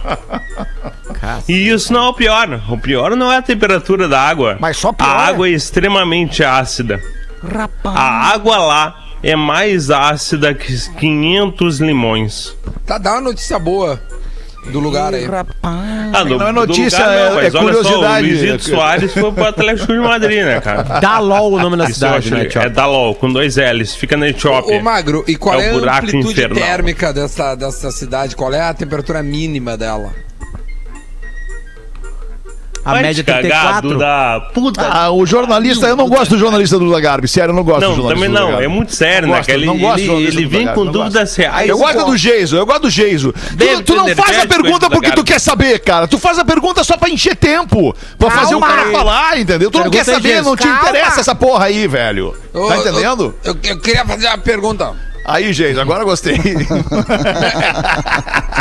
E isso não é o pior. O pior não é a temperatura da água. Mas só A água é extremamente ácida. A água lá é mais ácida que 500 limões. Tá, dá uma notícia boa do lugar aí. Ah, do- Não é do notícia, lugar é- não, mas é olha Só, curiosidade. o Luizito Soares foi pro Atlético de Madrid, né, cara? Dalol o nome da cidade, né? É Dalol, com dois L's. Fica na Etiópia. Ô, Magro, e qual é, o a amplitude infernal. térmica dessa, dessa cidade? Qual é a temperatura mínima dela? A Vai média é te cagar, 34. Duda. Puta. Ah, o jornalista, eu não gosto do jornalista do Lagarbi, sério, eu não gosto do Não, jornalista também do não. É muito sério, Não né? ele não gosto do ele, ele do vem com não dúvidas reais. Eu gosto do Geiso, eu gosto do Geiso. Tu, tu não faz a pergunta porque tu quer saber, cara. Tu faz a pergunta só pra encher tempo. Pra fazer o Calma. cara falar, entendeu? Tu não Pergunta quer aí, saber, Geiso. não te Calma. interessa essa porra aí, velho. Ô, Tá entendendo? Eu, eu queria fazer uma pergunta. Aí, Geiso, agora gostei.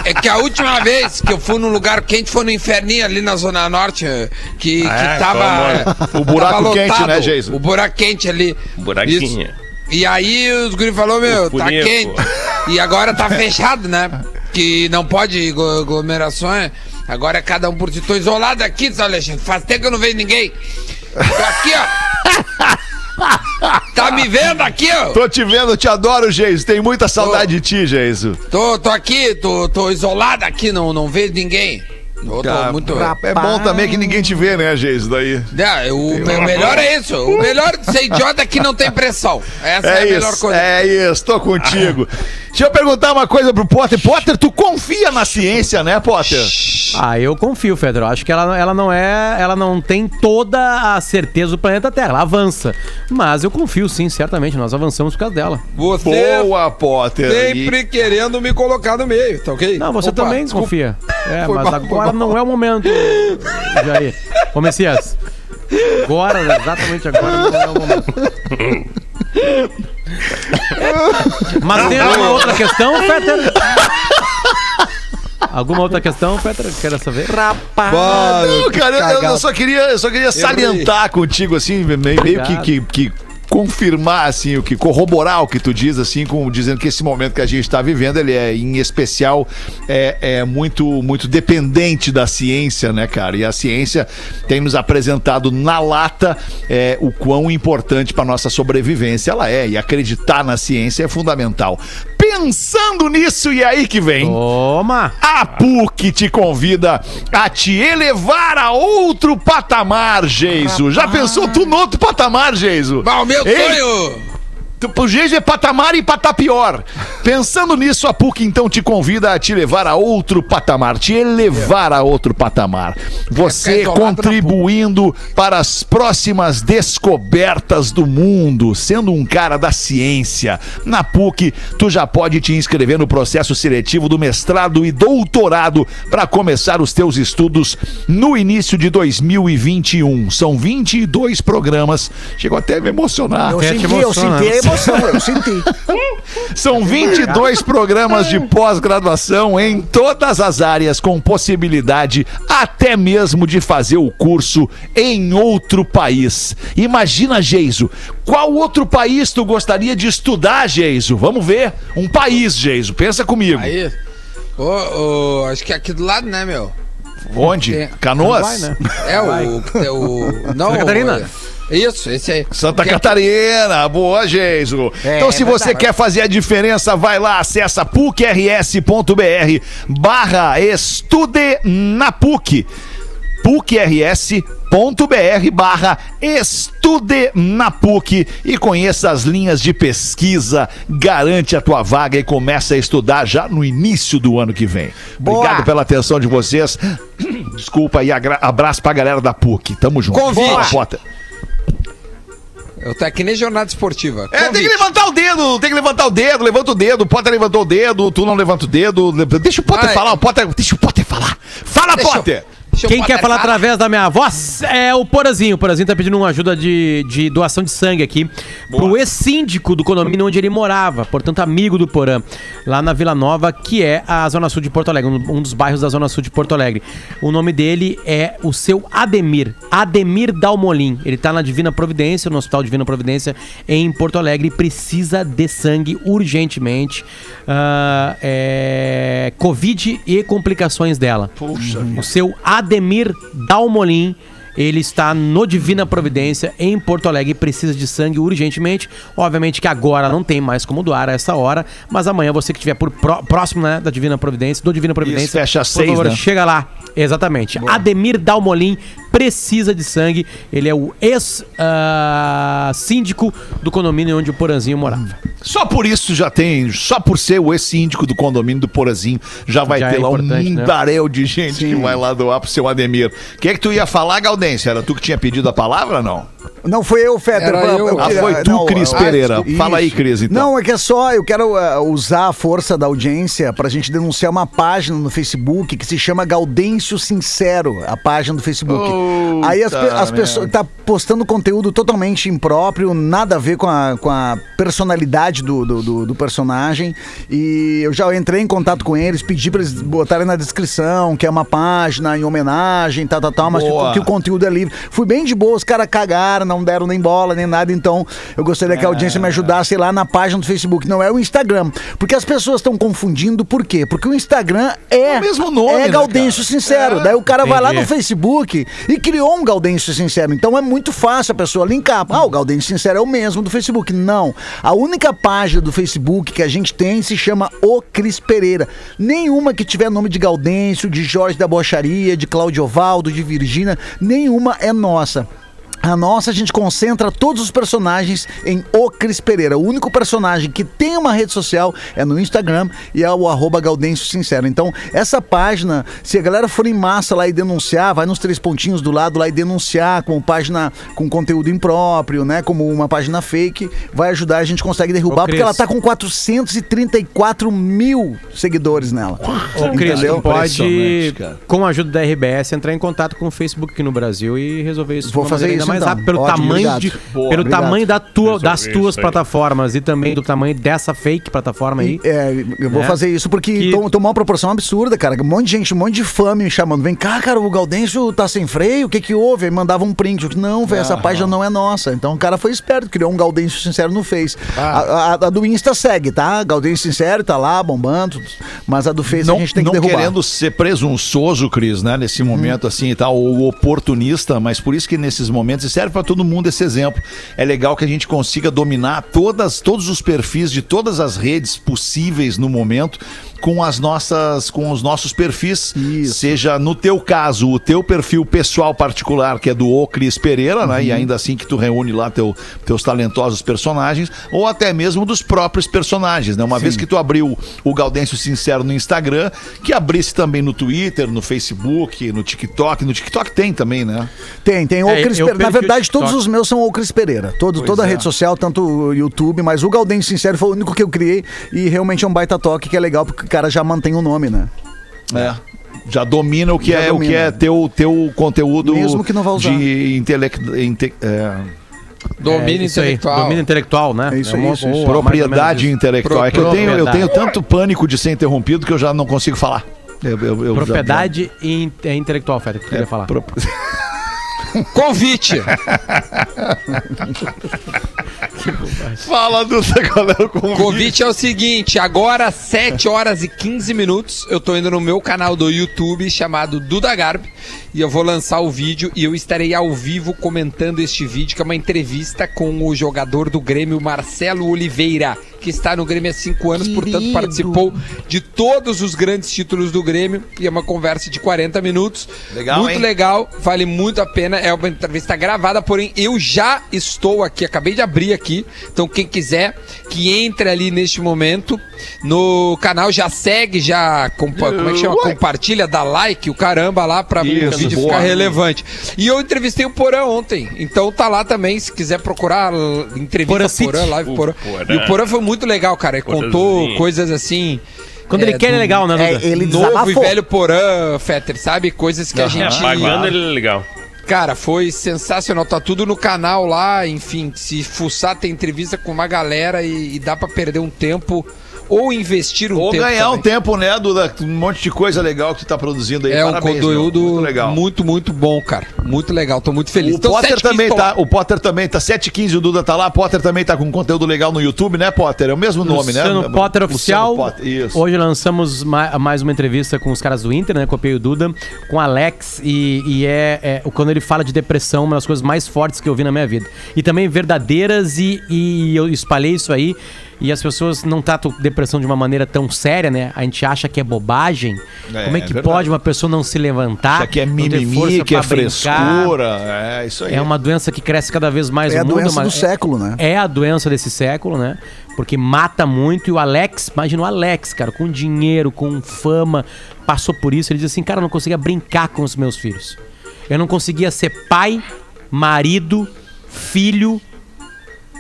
É que a última vez que eu fui num lugar quente foi no Inferninho ali na Zona Norte, que, É, que tava. como? O buraco tava quente, né, Geiso? O buraco quente ali. Buraquinho. Isso. E aí os guri falou, meu, tá quente. E agora tá fechado, né? Que não pode aglo- aglomerações. Agora é cada um por si. Tô isolado aqui, Alexandre. Faz tempo que eu não vejo ninguém. Tô aqui, ó. Tá me vendo aqui, ó? Tô te vendo, te adoro, Geiso. Tem muita saudade de ti, Geiso. Tô, tô aqui, tô, tô isolado aqui, não, não vejo ninguém. Eu tô Cara, muito. É bom também que ninguém te vê, né, Geiso? Daí. É, o me- melhor é isso. O melhor de ser idiota é que não tem pressão. Essa é, É a melhor isso, coisa. é isso, tô contigo. Deixa eu perguntar uma coisa pro Potter. Potter, tu confia na ciência, né, Potter? Ah, eu confio, Fedro. Acho que ela, ela não é. Ela não tem toda a certeza do planeta Terra. Ela avança. Mas eu confio, sim, certamente. Nós avançamos por causa dela. Você Boa, Potter. sempre querendo me colocar no meio, tá ok? Não, você Opa, também desculpa. confia. É, Foi mas mal, agora não é o momento, Jair. Ô, Messias. Agora, exatamente agora, não é o momento. Mas tem alguma outra questão, Peter? Alguma outra questão, Peter? Quer saber? Rapaz. Não, cara, eu, eu só queria, eu só queria salientar contigo, assim, meio, meio que, que, que confirmar, assim, o que corroborar o que tu diz, assim, com, dizendo que esse momento que a gente está vivendo, ele é, em especial, é, é muito, muito dependente da ciência, né, cara? E a ciência tem nos apresentado na lata é, o quão importante para nossa sobrevivência ela é. E acreditar na ciência é fundamental. Pensando nisso, e aí que vem. Toma! A PUC te convida a te elevar a outro patamar, Geiso. Já pensou tu no outro patamar, Geiso? Bah, o meu Ei, sonho! O Geiso é patamar e patar pior. Pensando nisso, a PUC então te convida a te levar a outro patamar, te elevar a outro patamar. Você contribuindo para as próximas descobertas do mundo, sendo um cara da ciência. Na PUC, tu já pode te inscrever no processo seletivo do mestrado e doutorado para começar os teus estudos no início de 2021. São 22 programas. Chegou até a me emocionar. Eu senti, eu senti emoção, eu senti. São 22 programas de pós-graduação em todas as áreas, com possibilidade até mesmo de fazer o curso em outro país. Imagina, Geiso, qual outro país tu gostaria de estudar, Geiso? Vamos ver. Um país, Geiso, pensa comigo. Aí. Ô, ô, acho que é aqui do lado, né, meu? Onde? Tem- Canoas? Vai, né? É o. É o não, Santa Catarina? é- Isso, esse aí. Santa Catarina, boa, Geiso. É, então, se é você quer fazer a diferença, vai lá, acessa pucrs.br barra estude na PUC. pucrs.br barra estude na PUC e conheça as linhas de pesquisa, garante a tua vaga e começa a estudar já no início do ano que vem. Boa. Obrigado pela atenção de vocês. Desculpa e abraço pra galera da PUC. Tamo junto. Convite. Eu tô aqui nem jornada esportiva. É, tem Convite. que levantar o dedo, tem que levantar o dedo, levanta o dedo, o Potter levantou o dedo, tu não levanta o dedo. Deixa o Potter Vai. falar, o Potter, deixa o Potter falar. Fala, Deixa Potter! eu Quem quer falar através da minha voz é o Porazinho. O Porazinho tá pedindo uma ajuda de, de doação de sangue aqui pro ex-síndico do condomínio onde ele morava, portanto, amigo do Porã, lá na Vila Nova, que é a Zona Sul de Porto Alegre, um dos bairros da Zona Sul de Porto Alegre. O nome dele é o seu Ademir, Ademir Dalmolin. Ele tá na Divina Providência, no Hospital Divina Providência, em Porto Alegre, e precisa de sangue urgentemente. Ah, é, Covid e complicações dela. Puxa O seu Ademir Dalmolin, ele está no Divina Providência, em Porto Alegre, e precisa de sangue urgentemente. Obviamente que agora não tem mais como doar a essa hora, mas amanhã você que estiver por pró- próximo né, da Divina Providência, do Divina Providência, fecha às por seis, favor, né? chega lá. Exatamente. Ademir Dalmolin precisa de sangue. Ele é o ex-síndico do condomínio onde o Poranzinho morava. Só por isso já tem, só por ser o ex-síndico do condomínio do Porazinho, já vai Já ter é lá um né? mundaréu de gente que vai lá doar pro seu Ademir. O que é que tu ia falar, Gaudêncio? Era tu que tinha pedido a palavra ou não? Não, foi eu, Fetter. Era eu. Ah, foi tu, Cris Pereira. Fala aí, Cris, então. Não, é que é só, eu quero uh, usar a força da audiência pra gente denunciar uma página no Facebook que se chama Gaudêncio Sincero, a página do Facebook. Puta Aí as, pe- as pessoas tá postando conteúdo totalmente impróprio, nada a ver com a, com a personalidade do, do, do- do personagem. E eu já entrei em contato com eles, pedi pra eles botarem na descrição que é uma página em homenagem, tal, tal, tal, mas que, que o conteúdo é livre. Fui bem de boa, os caras cagaram, não deram nem bola, nem nada. Então, eu gostaria que a audiência me ajudasse lá na página do Facebook. Não é o Instagram. Porque as pessoas estão confundindo, por quê? Porque o Instagram é. o mesmo nome, É né, Gaudêncio? Sincero. É. Daí o cara vai lá Entendi. no Facebook e criou um Gaudêncio Sincero. Então é muito fácil a pessoa linkar. Ah, o Gaudêncio Sincero é o mesmo do Facebook. Não. A única página do Facebook que a gente tem se chama O Cris Pereira. Nenhuma que tiver nome de Gaudêncio, de Jorge da Bocharia, de Cláudio Ovaldo, de Virgínia, nenhuma é nossa. A nossa, a gente concentra todos os personagens em O Cris Pereira. O único personagem que tem uma rede social é no Instagram e é o arroba Gaudêncio Sincero. Então, essa página, se a galera for em massa lá e denunciar, vai nos três pontinhos do lado lá e denunciar como página com conteúdo impróprio, né? Como uma página fake, vai ajudar, a gente consegue derrubar, porque ela tá com 434 mil seguidores nela. Ô, Cris, pode, com a ajuda da RBS, entrar em contato com o Facebook aqui no Brasil e resolver isso Vou fazer isso, mais então. rápido, pelo Ótimo, tamanho, obrigado. de, Boa, pelo obrigado. tamanho da tua, das tuas plataformas e também do tamanho dessa fake plataforma aí. É, eu vou né? fazer isso porque Que- tom- tomou uma proporção absurda, cara. Um monte de gente, um monte de fã me chamando. Vem cá, cara, o Gaudêncio tá sem freio, o que que houve? Aí mandava um print. Eu não, velho, essa página não é nossa. Então o cara foi esperto, criou um Gaudêncio Sincero no Face. Ah. A, a- a do Insta segue, tá? Gaudêncio Sincero tá lá, bombando. Mas a do Face não, a gente tem que não derrubar. querendo ser presunçoso, Cris, né? Nesse momento assim e tal, ou oportunista, mas por isso que nesses momentos, e serve pra todo mundo esse exemplo, é legal que a gente consiga dominar todas, todos os perfis de todas as redes possíveis no momento com as nossas, com os nossos perfis, seja no teu caso, o teu perfil pessoal particular, que é do O Cris Pereira, né? Uhum. E ainda assim que tu reúne lá teu, teus talentosos personagens, ou até mesmo dos próprios personagens, né? Uma vez que tu abriu o Gaudêncio Sincero no Instagram, que abrisse também no Twitter, no Facebook, no TikTok. No TikTok tem também, né? Tem, tem o É, Cris eu Pereira. Na verdade, todos os meus são o Cris Pereira. Todo, toda a é. rede social, tanto o YouTube, mas o Gaudêncio Sincero foi o único que eu criei e realmente é um baita toque que é legal porque cara já mantém o nome, né? É. Já domina o que Já é o que domina. é teu, teu conteúdo Mesmo que não vá usar. de intelecto. inte- é, Domínio É aí, intelectual. Domínio intelectual, né? É isso aí, uma- isso, isso. propriedade intelectual. É que eu tenho, eu tenho tanto pânico de ser interrompido que eu já não consigo falar. Eu- eu- eu já- Propriedade in- é intelectual, Feta, que tu queria falar. Pro- Convite. Fala, Duda, qual é o O convite? convite é o seguinte, agora às 7 horas e 15 minutos, eu tô indo no meu canal do YouTube chamado Duda Garbi e eu vou lançar o vídeo e eu estarei ao vivo comentando este vídeo, que é uma entrevista com o jogador do Grêmio, Marcelo Oliveira, que está no Grêmio há 5 anos, portanto participou de todos os grandes títulos do Grêmio e é uma conversa de 40 minutos. Legal, Muito hein? legal, vale muito a pena, é uma entrevista gravada, porém eu já estou aqui, acabei de abrir aqui, então quem quiser que entre ali neste momento no canal, já segue, já compa- como é que chama? compartilha, dá like, o caramba lá pra o vídeo boa. ficar relevante. E eu entrevistei o Porã ontem, então tá lá também, se quiser procurar entrevista Porã Porã, live Porã. Porã. E o Porã foi muito legal, cara, ele contou Porãzinho. coisas assim... Quando ele quer, ele é legal, né, É, ele Novo e desabafou. velho Porã, Fetter, sabe? Coisas que a É, gente... pagando ele é legal. Cara, foi sensacional. Tá tudo no canal lá. Enfim, se fuçar, tem entrevista com uma galera e, e dá pra perder um tempo ou investir um Ou tempo. ganhar um também. tempo, né, Duda? Um monte de coisa legal que tu tá produzindo aí. É um Parabéns, conteúdo meu. muito muito, legal. muito, bom, cara. Muito legal. Tô muito feliz. O Então, Potter 7h15 também tá, o Potter também tá 7h15, o Duda tá lá, Potter também tá com conteúdo legal no YouTube, né, Potter? É o mesmo nome, né? Luciano Potter Luciano Oficial. Potter, Isso. Hoje lançamos ma- mais uma entrevista com os caras do Inter, né? Copiei o Duda, com o Alex. E, e é, é o- quando ele fala de depressão, uma das coisas mais fortes que eu vi na minha vida. E também verdadeiras, e, e eu espalhei isso aí. E as pessoas não tratam depressão de uma maneira tão séria, né? A gente acha que é bobagem. É, Como é que é pode uma pessoa não se levantar? Isso aqui é não ter mimimi, que é brincar? frescura. É isso aí. É uma doença que cresce cada vez mais É a no mundo. doença mas do século, né? É a doença desse século, né? Porque mata muito. E o Alex, imagina o Alex, cara, com dinheiro, com fama, passou por isso. Ele diz assim: cara, eu não conseguia brincar com os meus filhos. Eu não conseguia ser pai, marido, filho.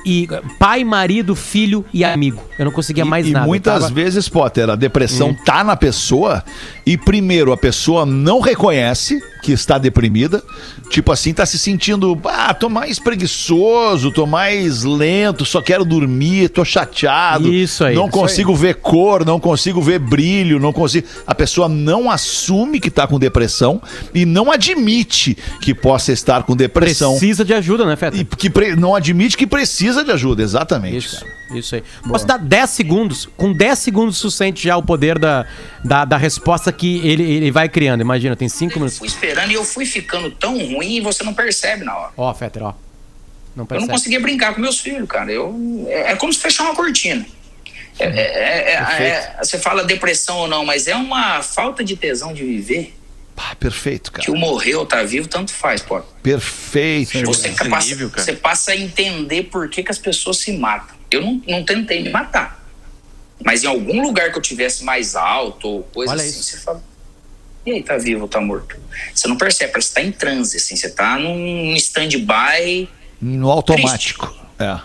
E pai, marido, filho e amigo. Eu não conseguia mais e nada. Eu muitas tava- Hum. vezes, Potter, a depressão tá na pessoa e primeiro a pessoa não reconhece que está deprimida. Tipo assim, tá se sentindo, ah, tô mais preguiçoso, tô mais lento, só quero dormir, tô chateado. Isso aí, Não isso consigo ver cor, não consigo ver brilho, não consigo. A pessoa não assume que tá com depressão e não admite que possa estar com depressão. Precisa de ajuda, né, Feta? E que pre- não admite que precisa de ajuda, exatamente. Isso, isso aí. Posso dar 10 segundos? Com 10 segundos tu sente já o poder da, da, da resposta que ele, ele vai criando. Imagina, tem 5 minutos. Fui esperando e eu fui ficando tão ruim e você não percebe na hora. Ó, Fetter, ó. Não Eu não percebe. conseguia brincar com meus filhos, cara. Eu, é, é como se fechar uma cortina. É- é- é- é- é- você fala depressão ou não, mas é uma falta de tesão de viver. Ah, perfeito, cara. Que o morreu, tá vivo, tanto faz, pô. Perfeito. Você, passa, você passa a entender por que, que as pessoas se matam. Eu não, não tentei me matar. Mas em algum lugar que eu tivesse mais alto ou coisa Olha assim, isso. você fala. E aí, tá vivo ou tá morto? Você não percebe, parece que tá em transe, assim. Você tá num stand-by, No automático. É.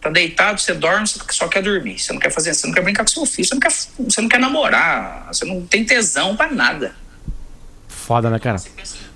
tá deitado, você dorme, você só quer dormir. Você não quer fazer, você não quer brincar com seu filho, você não quer, você não quer namorar, você não tem tesão pra nada. Foda, né, cara?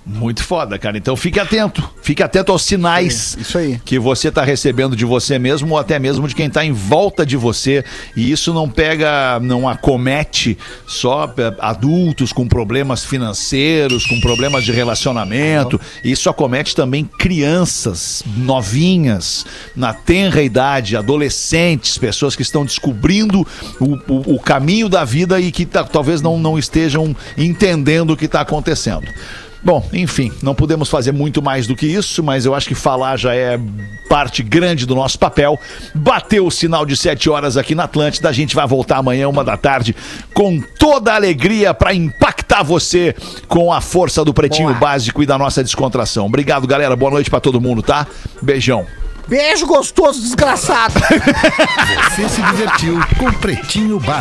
Muito foda, cara. Então fique atento. Fique atento aos sinais Isso aí. que você está recebendo de você mesmo ou até mesmo de quem está em volta de você. E isso não pega, não acomete só eh, adultos com problemas financeiros, com problemas de relacionamento. Isso acomete também crianças novinhas, na tenra idade, adolescentes, pessoas que estão descobrindo o, o- o caminho da vida e que ta- talvez não, não estejam entendendo o que está acontecendo. Bom, enfim, não podemos fazer muito mais do que isso, mas eu acho que falar já é parte grande do nosso papel. Bateu o sinal de 7 horas aqui na Atlântida. A gente vai voltar amanhã, uma da tarde, com toda a alegria para impactar você com a força do Pretinho Básico e da nossa descontração. Obrigado, galera. Boa noite para todo mundo, tá? Beijão. Beijo gostoso, desgraçado. Você se divertiu com Pretinho Básico.